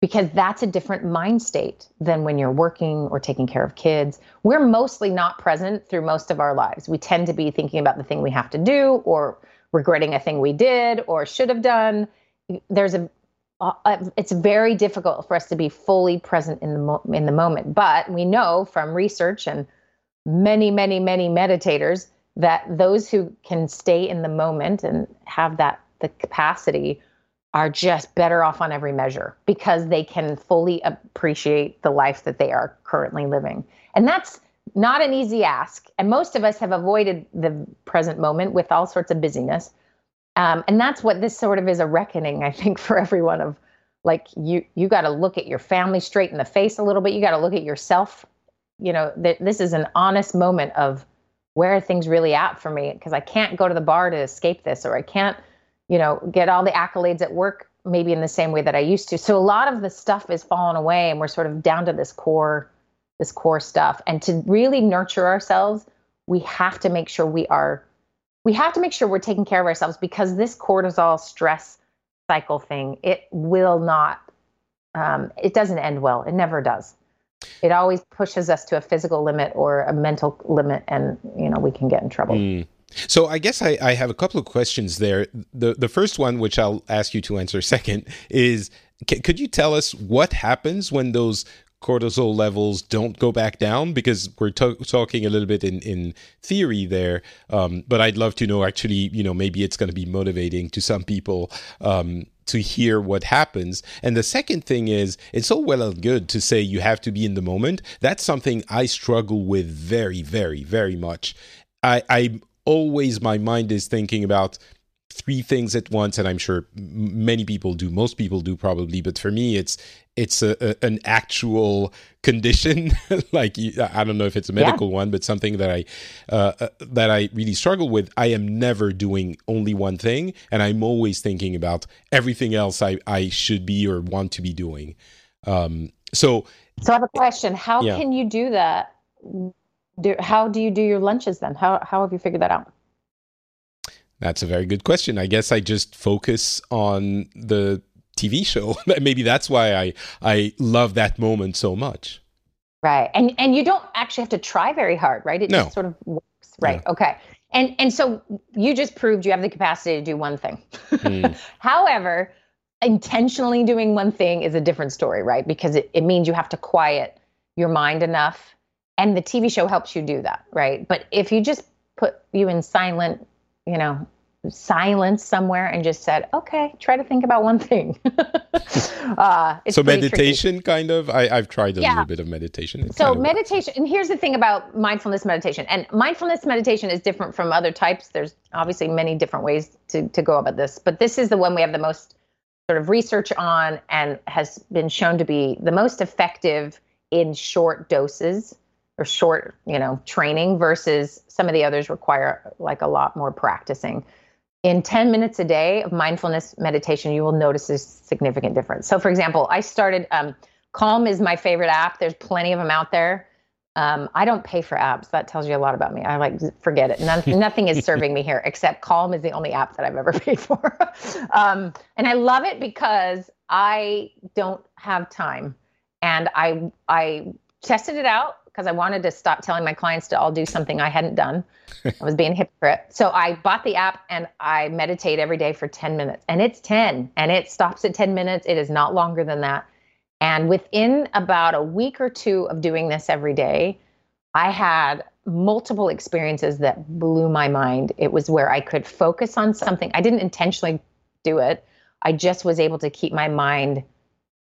because that's a different mind state than when you're working or taking care of kids. We're mostly not present through most of our lives. We tend to be thinking about the thing we have to do, or regretting a thing we did or should have done. There's a uh, it's very difficult for us to be fully present in the mo- in the moment. But we know from research and many, many, many meditators that those who can stay in the moment and have that the capacity are just better off on every measure because they can fully appreciate the life that they are currently living. And that's not an easy ask. And most of us have avoided the present moment with all sorts of busyness. Um, and that's what this sort of is a reckoning, I think, for everyone of like you you got to look at your family straight in the face a little bit. You got to look at yourself. You know, th- this is an honest moment of where are things really at for me because I can't go to the bar to escape this or I can't, you know, get all the accolades at work maybe in the same way that I used to. So a lot of the stuff is fallen away and we're sort of down to this core this core stuff and to really nurture ourselves, we have to make sure we are we have to make sure we're taking care of ourselves because this cortisol stress cycle thing, it will not um, it doesn't end well. It never does it always pushes us to a physical limit or a mental limit and you know we can get in trouble mm. So I guess I, I, have a couple of questions there. The the first one, which I'll ask you to answer *laughs* second, is c- could you tell us what happens when those cortisol levels don't go back down? Because we're to- talking a little bit in, in theory there, um, but I'd love to know actually, you know, maybe it's going to be motivating to some people um, to hear what happens. And the second thing is, it's all well and good to say you have to be in the moment. That's something I struggle with very, very, very much. I, I always, my mind is thinking about three things at once and i'm sure many people do most people do probably but for me it's it's a, a an actual condition. *laughs* Like i don't know if it's a medical yeah. one but something that i uh, uh, that i really struggle with. I am never doing only one thing and i'm always thinking about everything else i i should be or want to be doing. Um so so i have a question. How yeah. can you do that? Do, how do you do your lunches then? How how have you figured that out that's a very good question. I guess I just focus on the TV show. *laughs* Maybe that's why I I love that moment so much. Right. And and you don't actually have to try very hard, right? It no. just sort of works. Right. Yeah. Okay. And and so you just proved you have the capacity to do one thing. Mm. *laughs* However, intentionally doing one thing is a different story, right? Because it, it means you have to quiet your mind enough. And the TV show helps you do that, right? But if you just put you in silent you know, silence somewhere and just said, okay, try to think about one thing. *laughs* uh, so meditation, tricky. kind of. I, have tried a yeah. little bit of meditation. It's so meditation, and here's the thing about mindfulness meditation. And mindfulness meditation is different from other types. There's obviously many different ways to to go about this, but this is the one we have the most sort of research on and has been shown to be the most effective in short doses or short, you know, training versus some of the others require like a lot more practicing. In 10 minutes a day of mindfulness meditation, you will notice a significant difference. So, for example, I started, um, Calm is my favorite app. There's plenty of them out there. Um, I don't pay for apps. That tells you a lot about me. I like forget it. None, *laughs* nothing is serving me here except Calm is the only app that I've ever *laughs* paid for. um, and I love it because I don't have time, and I I tested it out because I wanted to stop telling my clients to all do something I hadn't done. *laughs* I was being a hypocrite. So I bought the app and I meditate every day for 10 minutes. And it's 10 and it stops at 10 minutes. It is not longer than that. And within about a week or two of doing this every day, I had multiple experiences that blew my mind. It was where I could focus on something. I didn't intentionally do it. I just was able to keep my mind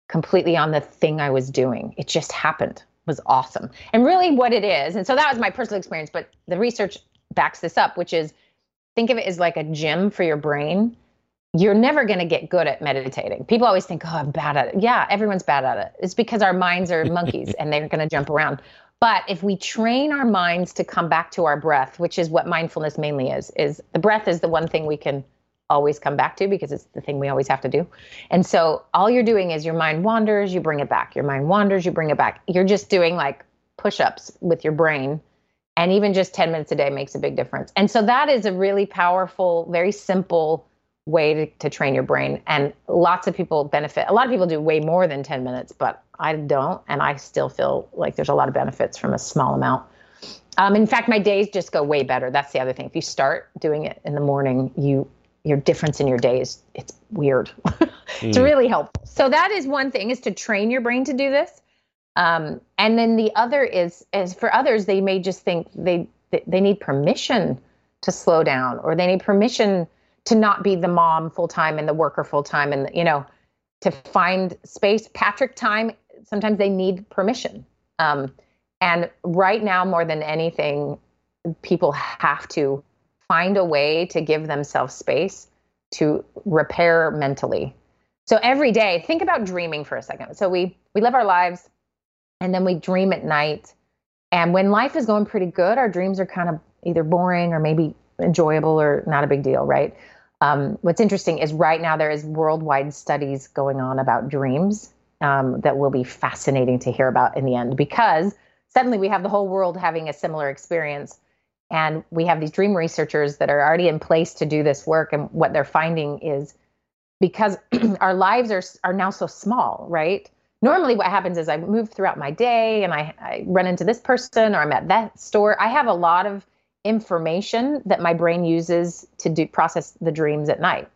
completely on the thing I was doing. It just happened was awesome. And really what it is, and so that was my personal experience, but the research backs this up, which is think of it as like a gym for your brain. You're never going to get good at meditating. People always think, oh, I'm bad at it. Yeah, everyone's bad at it. It's because our minds are monkeys *laughs* and they're going to jump around. But if we train our minds to come back to our breath, which is what mindfulness mainly is, is the breath is the one thing we can always come back to because it's the thing we always have to do. And so all you're doing is your mind wanders, you bring it back. Your mind wanders, you bring it back. You're just doing like push ups with your brain. And even just 10 minutes a day makes a big difference. And so that is a really powerful, very simple way to, to train your brain. And lots of people benefit. A lot of people do way more than 10 minutes, but I don't. And I still feel like there's a lot of benefits from a small amount. Um, in fact, my days just go way better. That's the other thing. If you start doing it in the morning, you your difference in your day is it's weird. *laughs* it's mm. really helpful. So that is one thing is to train your brain to do this. Um, and then the other is is for others they may just think they they need permission to slow down or they need permission to not be the mom full time and the worker full time and you know to find space patrick time sometimes they need permission um, and right now more than anything people have to find a way to give themselves space to repair mentally. So every day, think about dreaming for a second. So we we live our lives and then we dream at night. And when life is going pretty good, our dreams are kind of either boring or maybe enjoyable or not a big deal, right? Um, what's interesting is right now there is worldwide studies going on about dreams um, that will be fascinating to hear about in the end because suddenly we have the whole world having a similar experience and we have these dream researchers that are already in place to do this work. And what they're finding is because *clears throat* our lives are, are now so small, right? Normally, what happens is I move throughout my day and I, I run into this person or I'm at that store. I have a lot of information that my brain uses to do process the dreams at night.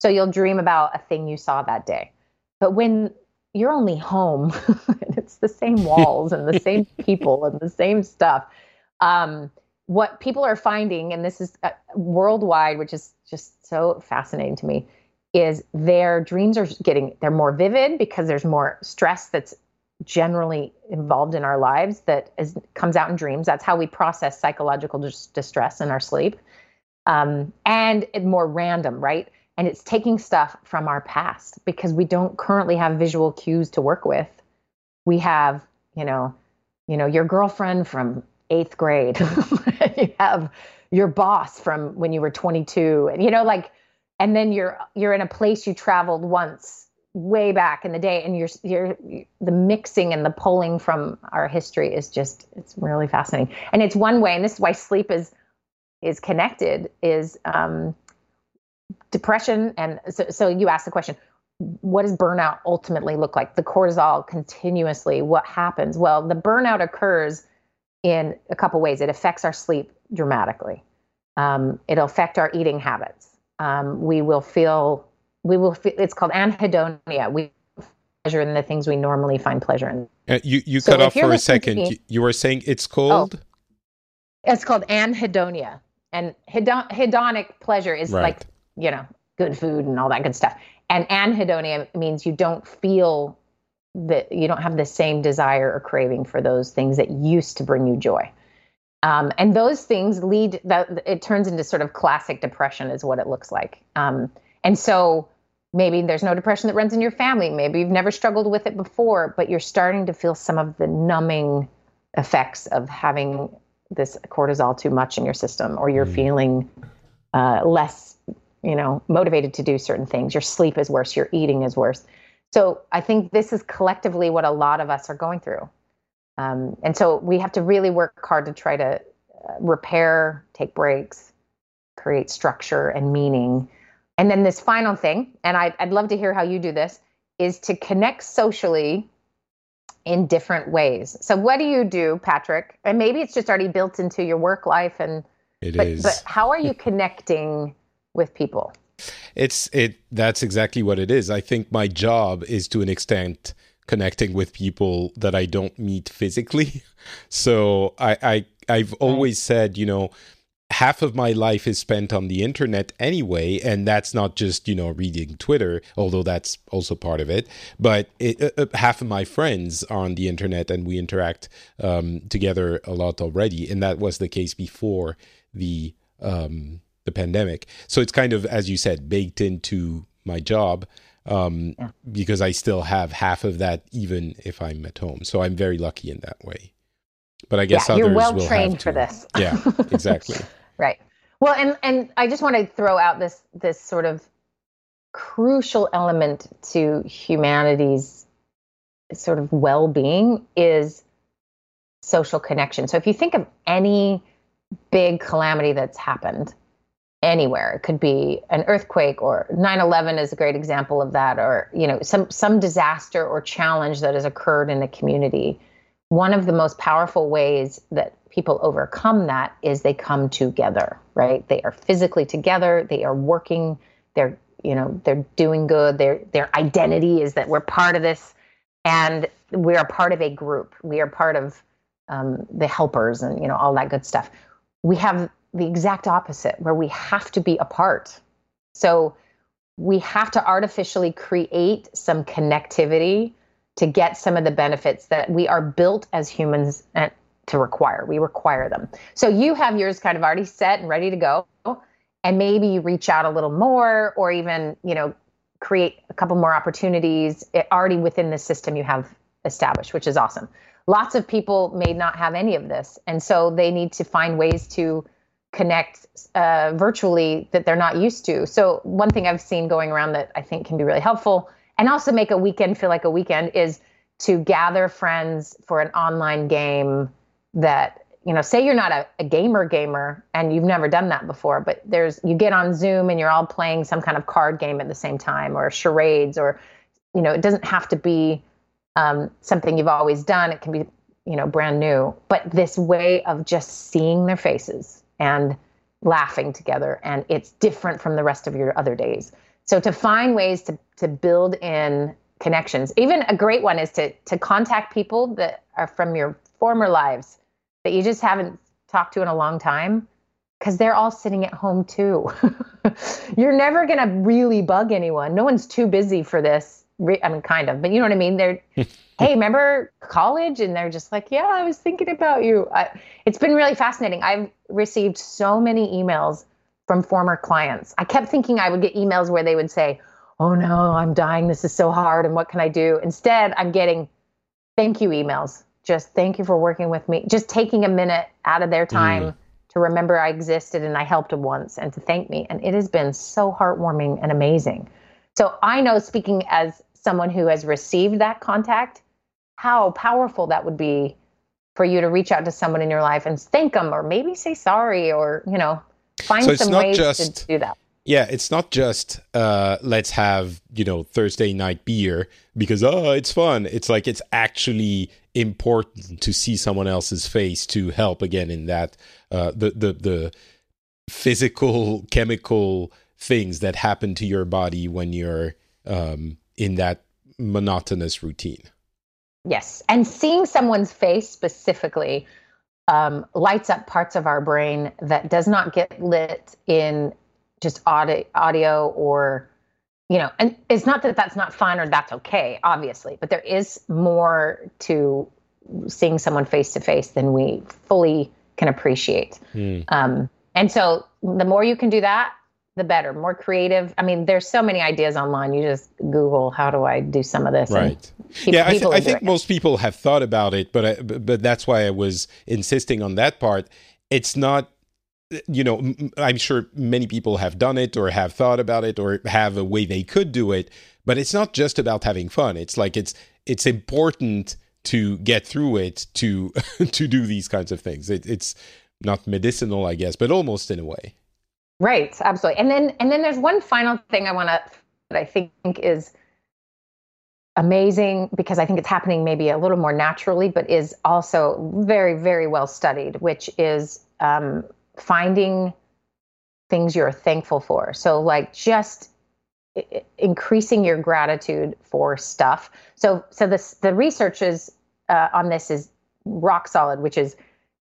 So you'll dream about a thing you saw that day. But when you're only home *laughs* and it's the same walls and the same *laughs* people and the same stuff, um, what people are finding, and this is uh, worldwide, which is just so fascinating to me, is their dreams are getting they're more vivid because there's more stress that's generally involved in our lives that is comes out in dreams. That's how we process psychological dis- distress in our sleep, um, and more random, right? And it's taking stuff from our past because we don't currently have visual cues to work with. We have, you know, you know, your girlfriend from eighth grade. *laughs* you have your boss from when you were 22, and you know, like, and then you're you're in a place you traveled once way back in the day, and you're you're the mixing and the pulling from our history is just it's really fascinating, and it's one way, and this is why sleep is is connected is um, depression, and so, so you ask the question what does burnout ultimately look like? The cortisol continuously, what happens? Well, the burnout occurs in a couple ways. It affects our sleep dramatically. Um, it'll affect our eating habits. Um, we will feel, we will feel, it's called anhedonia. We pleasure in the things we normally find pleasure in. Uh, you you so cut off for a second. Me, you were saying it's called? Oh, it's called anhedonia. And hedon- hedonic pleasure is right. like, you know, good food and all that good stuff. And anhedonia means you don't feel that you don't have the same desire or craving for those things that used to bring you joy. Um, and those things lead that it turns into sort of classic depression is what it looks like. Um, and so maybe there's no depression that runs in your family. Maybe you've never struggled with it before, but you're starting to feel some of the numbing effects of having this cortisol too much in your system, or you're mm. feeling uh, less, you know, motivated to do certain things. Your sleep is worse. Your eating is worse. So I think this is collectively what a lot of us are going through. Um, and so we have to really work hard to try to uh, repair, take breaks, create structure and meaning. And then this final thing, and I, I'd love to hear how you do this, is to connect socially in different ways. So what do you do, Patrick? And maybe it's just already built into your work life and it but, is. but how are you *laughs* connecting with people? It's it that's exactly what it is. I think my job is to an extent connecting with people that I don't meet physically. *laughs* So I, I I've always said, you know, half of my life is spent on the internet anyway and that's not just you know reading twitter although that's also part of it but it, uh, uh, half of my friends are on the internet and we interact um, together a lot already and that was the case before the um, the pandemic so it's kind of as you said baked into my job um, because i still have half of that even if i'm at home so i'm very lucky in that way but I guess yeah, you're well trained for this. yeah, *laughs* exactly. Right. Well, and and I just want to throw out this this sort of crucial element to humanity's sort of well-being is social connection. So if you think of any big calamity that's happened anywhere, it could be an earthquake or 9/11 is a great example of that or, you know, some some disaster or challenge that has occurred in the community. One of the most powerful ways that people overcome that is they come together, right? They are physically together, they are working, they're, you know, they're doing good, their their identity is that we're part of this and we are part of a group. We are part of um, the helpers and you know all that good stuff. We have the exact opposite where we have to be apart. So we have to artificially create some connectivity to get some of the benefits that we are built as humans to require. We require them. So you have yours kind of already set and ready to go. And maybe you reach out a little more or even, you know, create a couple more opportunities eh, already within the system you have established, which is awesome. Lots of people may not have any of this. And so they need to find ways to connect uh, virtually that they're not used to. So, one thing I've seen going around that I think can be really helpful and also make a weekend feel like a weekend is to gather friends for an online game that you know say you're not a, a, gamer gamer and you've never done that before but there's you get on zoom and you're all playing some kind of card game at the same time or charades or you know it doesn't have to be um, something you've always done it can be you know brand new but this way of just seeing their faces and laughing together and it's different from the rest of your other days so to find ways to to build in connections even a great one is to to contact people that are from your former lives that you just haven't talked to in a long time because they're all sitting at home too. *laughs* You're never going to really bug anyone. No one's too busy for this. I mean, kind of, but you know what I mean? They're, *laughs* hey, remember college? And they're just like, yeah, I was thinking about you. I, it's been really fascinating. I've received so many emails from former clients. I kept thinking I would get emails where they would say, oh no, I'm dying. This is so hard. And what can I do? Instead, I'm getting thank you emails just thank you for working with me. Just taking a minute out of their mm. time mm. to remember I existed and I helped them once and to thank me. And it has been so heartwarming and amazing. So I know, speaking as someone who has received that contact, how powerful that would be for you to reach out to someone in your life and thank them or maybe say sorry or, you know, find so some ways just, to do that. Yeah, it's not just uh, let's have you know Thursday night beer because oh it's fun. It's like it's actually important to see someone else's face to help again in that uh, the the the physical chemical things that happen to your body when you're um, in that monotonous routine. Yes, and seeing someone's face specifically um, lights up parts of our brain that does not get lit in just audio, audio or you know and it's not that that's not fun or that's okay obviously but there is more to seeing someone face to face than we fully can appreciate mm. um, and so the more you can do that the better more creative i mean there's so many ideas online you just google how do i do some of this right yeah i, th- I think most people have thought about it but I, but that's why i was insisting on that part it's not you know, I'm sure many people have done it or have thought about it or have a way they could do it, but it's not just about having fun. It's like it's it's important to get through it to *laughs* to do these kinds of things. It, it's not medicinal, I guess, but almost in a way. Right, absolutely. And then and then there's one final thing I want to that I think is amazing because I think it's happening maybe a little more naturally, but is also very very well studied, which is um, finding things you're thankful for. So like just increasing your gratitude for stuff. So so this the research is uh, on this is rock solid, which is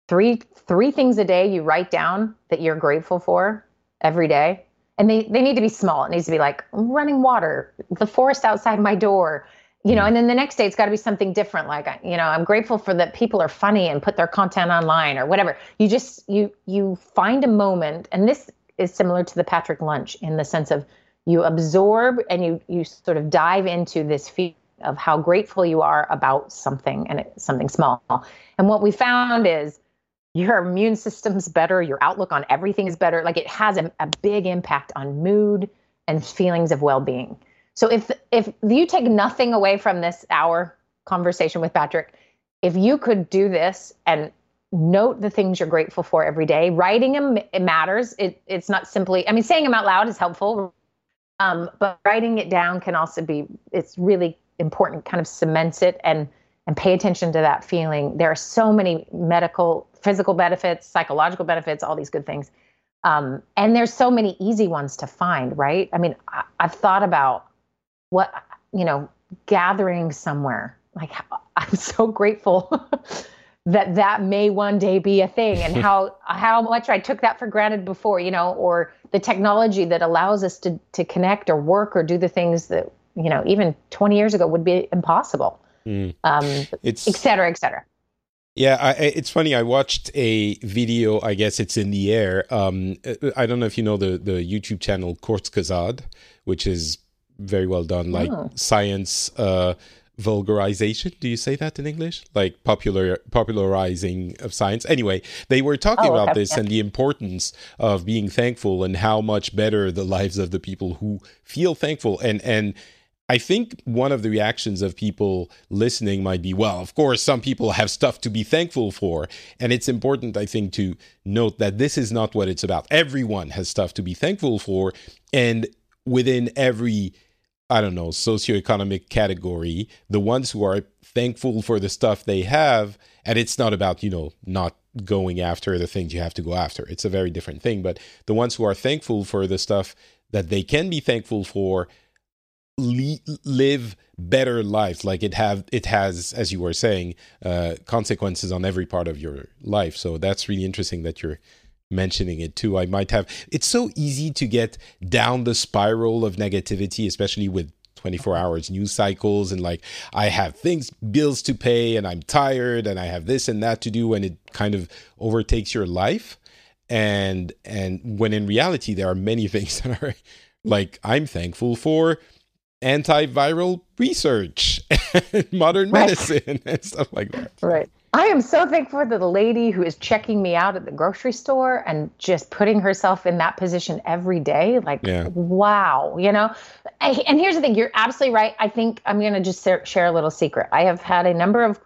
three three things a day you write down that you're grateful for every day. And they, they need to be small. It needs to be like running water, the forest outside my door, you know, mm. and then the next day it's got to be something different. Like, you know, I'm grateful for that people are funny and put their content online or whatever. You just, you, you find a moment. And this is similar to the Patrick lunch in the sense of you absorb and you, you sort of dive into this feeling of how grateful you are about something and it's something small. And what we found is your immune system's better, your outlook on everything is better. Like it has a, a big impact on mood and feelings of well-being. So if if you take nothing away from this hour conversation with Patrick, if you could do this and note the things you're grateful for every day, writing them it matters. It, it's not simply. I mean, saying them out loud is helpful, um, but writing it down can also be. It's really important. Kind of cements it and and pay attention to that feeling. There are so many medical, physical benefits, psychological benefits, all these good things. Um, and there's so many easy ones to find, right? I mean, I, I've thought about what, you know, gathering somewhere. Like, I'm *laughs* so grateful *laughs* that that may one day be a thing and *laughs* how how much I took that for granted before, you know, or the technology that allows us to to connect or work or do the things that, you know, even 20 years ago would be impossible mm. um, it's, et cetera, et cetera. Yeah, I, it's funny. I watched a video. I guess it's in the air. Um, I don't know if you know the the YouTube channel Kurzgesagt, which is very well done, like oh. science uh, vulgarization. Do you say that in English? Like popular popularizing of science. Anyway, they were talking oh, okay. about this yeah. and the importance of being thankful and how much better the lives of the people who feel thankful and and I think one of the reactions of people listening might be, well, of course, some people have stuff to be thankful for. And it's important, I think, to note that this is not what it's about. Everyone has stuff to be thankful for. And within every, I don't know, socioeconomic category, the ones who are thankful for the stuff they have, and it's not about, you know, not going after the things you have to go after. It's a very different thing. But the ones who are thankful for the stuff that they can be thankful for, live better lives like it have it has as you were saying uh, consequences on every part of your life. So that's really interesting that you're mentioning it too. I might have it's so easy to get down the spiral of negativity especially with 24 hours news cycles and like i have things bills to pay and i'm tired and i have this and that to do and it kind of overtakes your life. And and when in reality there are many *laughs* things that are like i'm thankful for antiviral research and modern medicine *laughs* and stuff like that. Right. I am so thankful for the lady who is checking me out at the grocery store and just putting herself in that position every day. Like, yeah. wow, you know? And here's the thing you're absolutely right. I think I'm going to just share a little secret. I have had a number of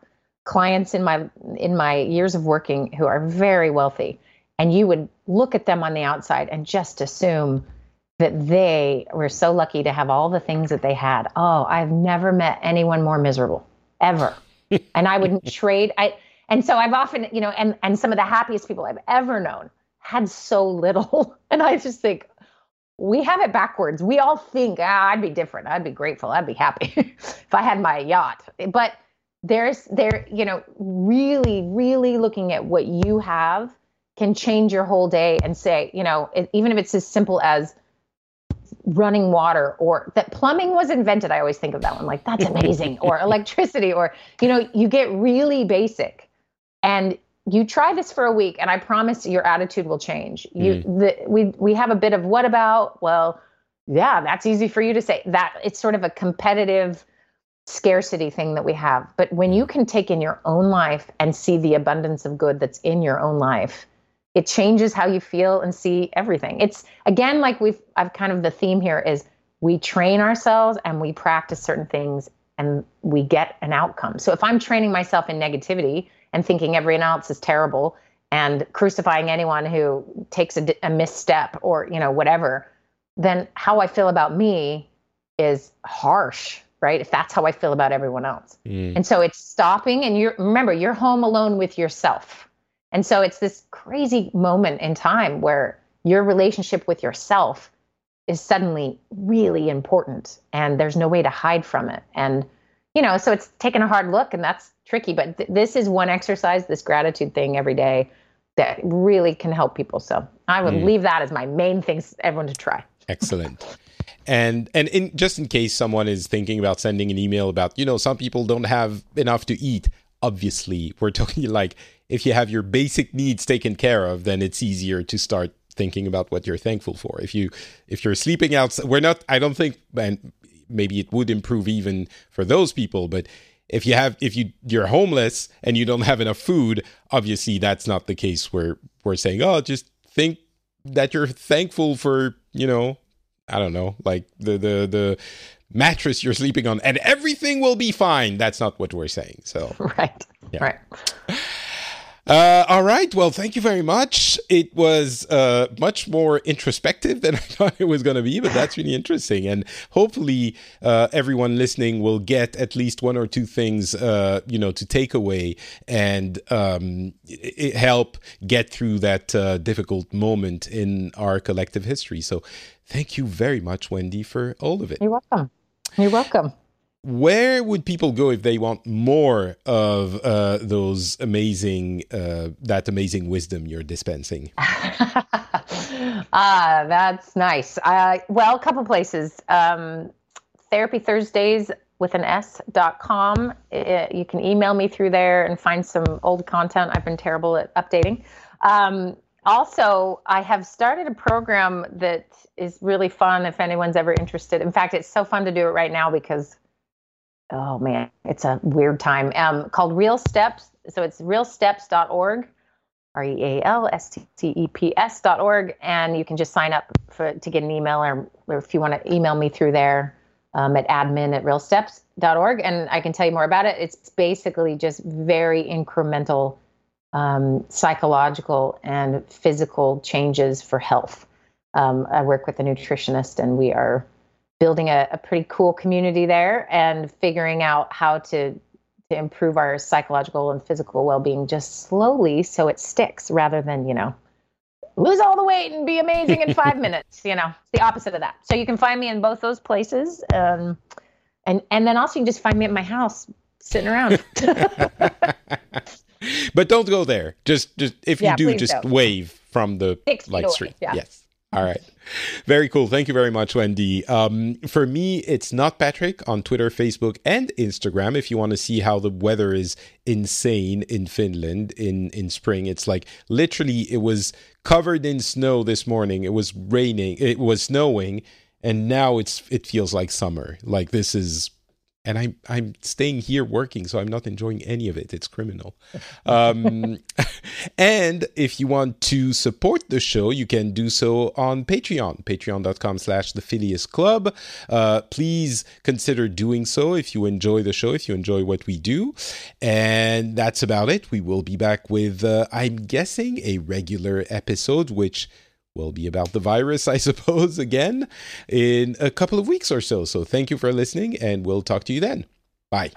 clients in my in my years of working who are very wealthy and you would look at them on the outside and just assume that they were so lucky to have all the things that they had. Oh, I've never met anyone more miserable ever. *laughs* and I wouldn't trade I and so I've often, you know, and and some of the happiest people I've ever known had so little. *laughs* And I just think we have it backwards. We all think, ah, I'd be different. I'd be grateful. I'd be happy *laughs* if I had my yacht. But there's there, you know, really, really looking at what you have can change your whole day and say, you know, even if it's as simple as running water or that plumbing was invented. I always think of that one like that's amazing or *laughs* electricity or you know you get really basic and you try this for a week and I promise your attitude will change. You mm. the, we we have a bit of what about well yeah that's easy for you to say that it's sort of a competitive scarcity thing that we have but when you can take in your own life and see the abundance of good that's in your own life it changes how you feel and see everything. It's again like we've I've kind of the theme here is we train ourselves and we practice certain things and we get an outcome. So if I'm training myself in negativity and thinking everyone else is terrible and crucifying anyone who takes a, a misstep or you know whatever, then how I feel about me is harsh, right? If that's how I feel about everyone else. Mm. And so it's stopping and you're remember you're home alone with yourself. And so it's this crazy moment in time where your relationship with yourself is suddenly really important and there's no way to hide from it. And you know so it's taking a hard look and that's tricky but th- this is one exercise this gratitude thing every day that really can help people. So i would mm. leave that as my main thing everyone to try. Excellent. And and in just in case someone is thinking about sending an email about you know some people don't have enough to eat obviously we're *laughs* talking like if you have your basic needs taken care of then it's easier to start thinking about what you're thankful for. If you if you're sleeping out, we're not. I don't think, and maybe it would improve even for those people. But if you have if you you're homeless and you don't have enough food, obviously that's not the case. Where we're saying, oh, just think that you're thankful for you know, I don't know, like the the the mattress you're sleeping on, and everything will be fine. That's not what we're saying. So *laughs* right, yeah. right. Uh, all right. Well, thank you very much. It was uh, much more introspective than *laughs* I thought it was going to be, but that's really interesting. And hopefully, uh, everyone listening will get at least one or two things, uh, you know, to take away and um, help get through that uh, difficult moment in our collective history. So, thank you very much, Wendi, for all of it. You're welcome. You're welcome. Where would people go if they want more of uh, those amazing uh, that amazing wisdom you're dispensing? *laughs* Ah that's nice. Uh, well a couple places. Um, therapy thursdays with an s dot com. It, you can email me through there and find some old content i've been terrible at updating. Um, also i have started a program that is really fun if anyone's ever interested in fact it's so fun to do it right now because oh man, it's a weird time. Um, called Real Steps. So it's realsteps.org, R E A L S T C E P S.org, and you can just sign up for to get an email, or, or if you want to email me through there um, at admin at realsteps.org, and I can tell you more about it. It's basically just very incremental um, psychological and physical changes for health. Um, I work with a nutritionist, and we are building a, a pretty cool community there and figuring out how to to improve our psychological and physical well-being just slowly so it sticks rather than you know lose all the weight and be amazing in five *laughs* minutes you know it's the opposite of that so you can find me in both those places um, and and then also you can just find me at my house sitting around *laughs* *laughs* *laughs* but don't go there just just if you yeah, do just don't. wave from the light street yeah. yes all right. Very cool. Thank you very much, Wendi. Um, for me, it's not Patrick on Twitter, Facebook, and Instagram. If you want to see how the weather is insane in Finland in, in spring, it's like literally it was covered in snow this morning. It was raining, it was snowing, and now it's it feels like summer. Like this is and I'm I'm staying here working, so I'm not enjoying any of it. It's criminal. Um, *laughs* and if you want to support the show, you can do so on Patreon, patreon.com/slash the Phileas Club. Uh, please consider doing so if you enjoy the show, if you enjoy what we do. And that's about it. We will be back with, uh, I'm guessing, a regular episode, which will be about the virus, *laughs* I suppose, again in a couple of weeks or so. So thank you for listening, and we'll talk to you then. Bye.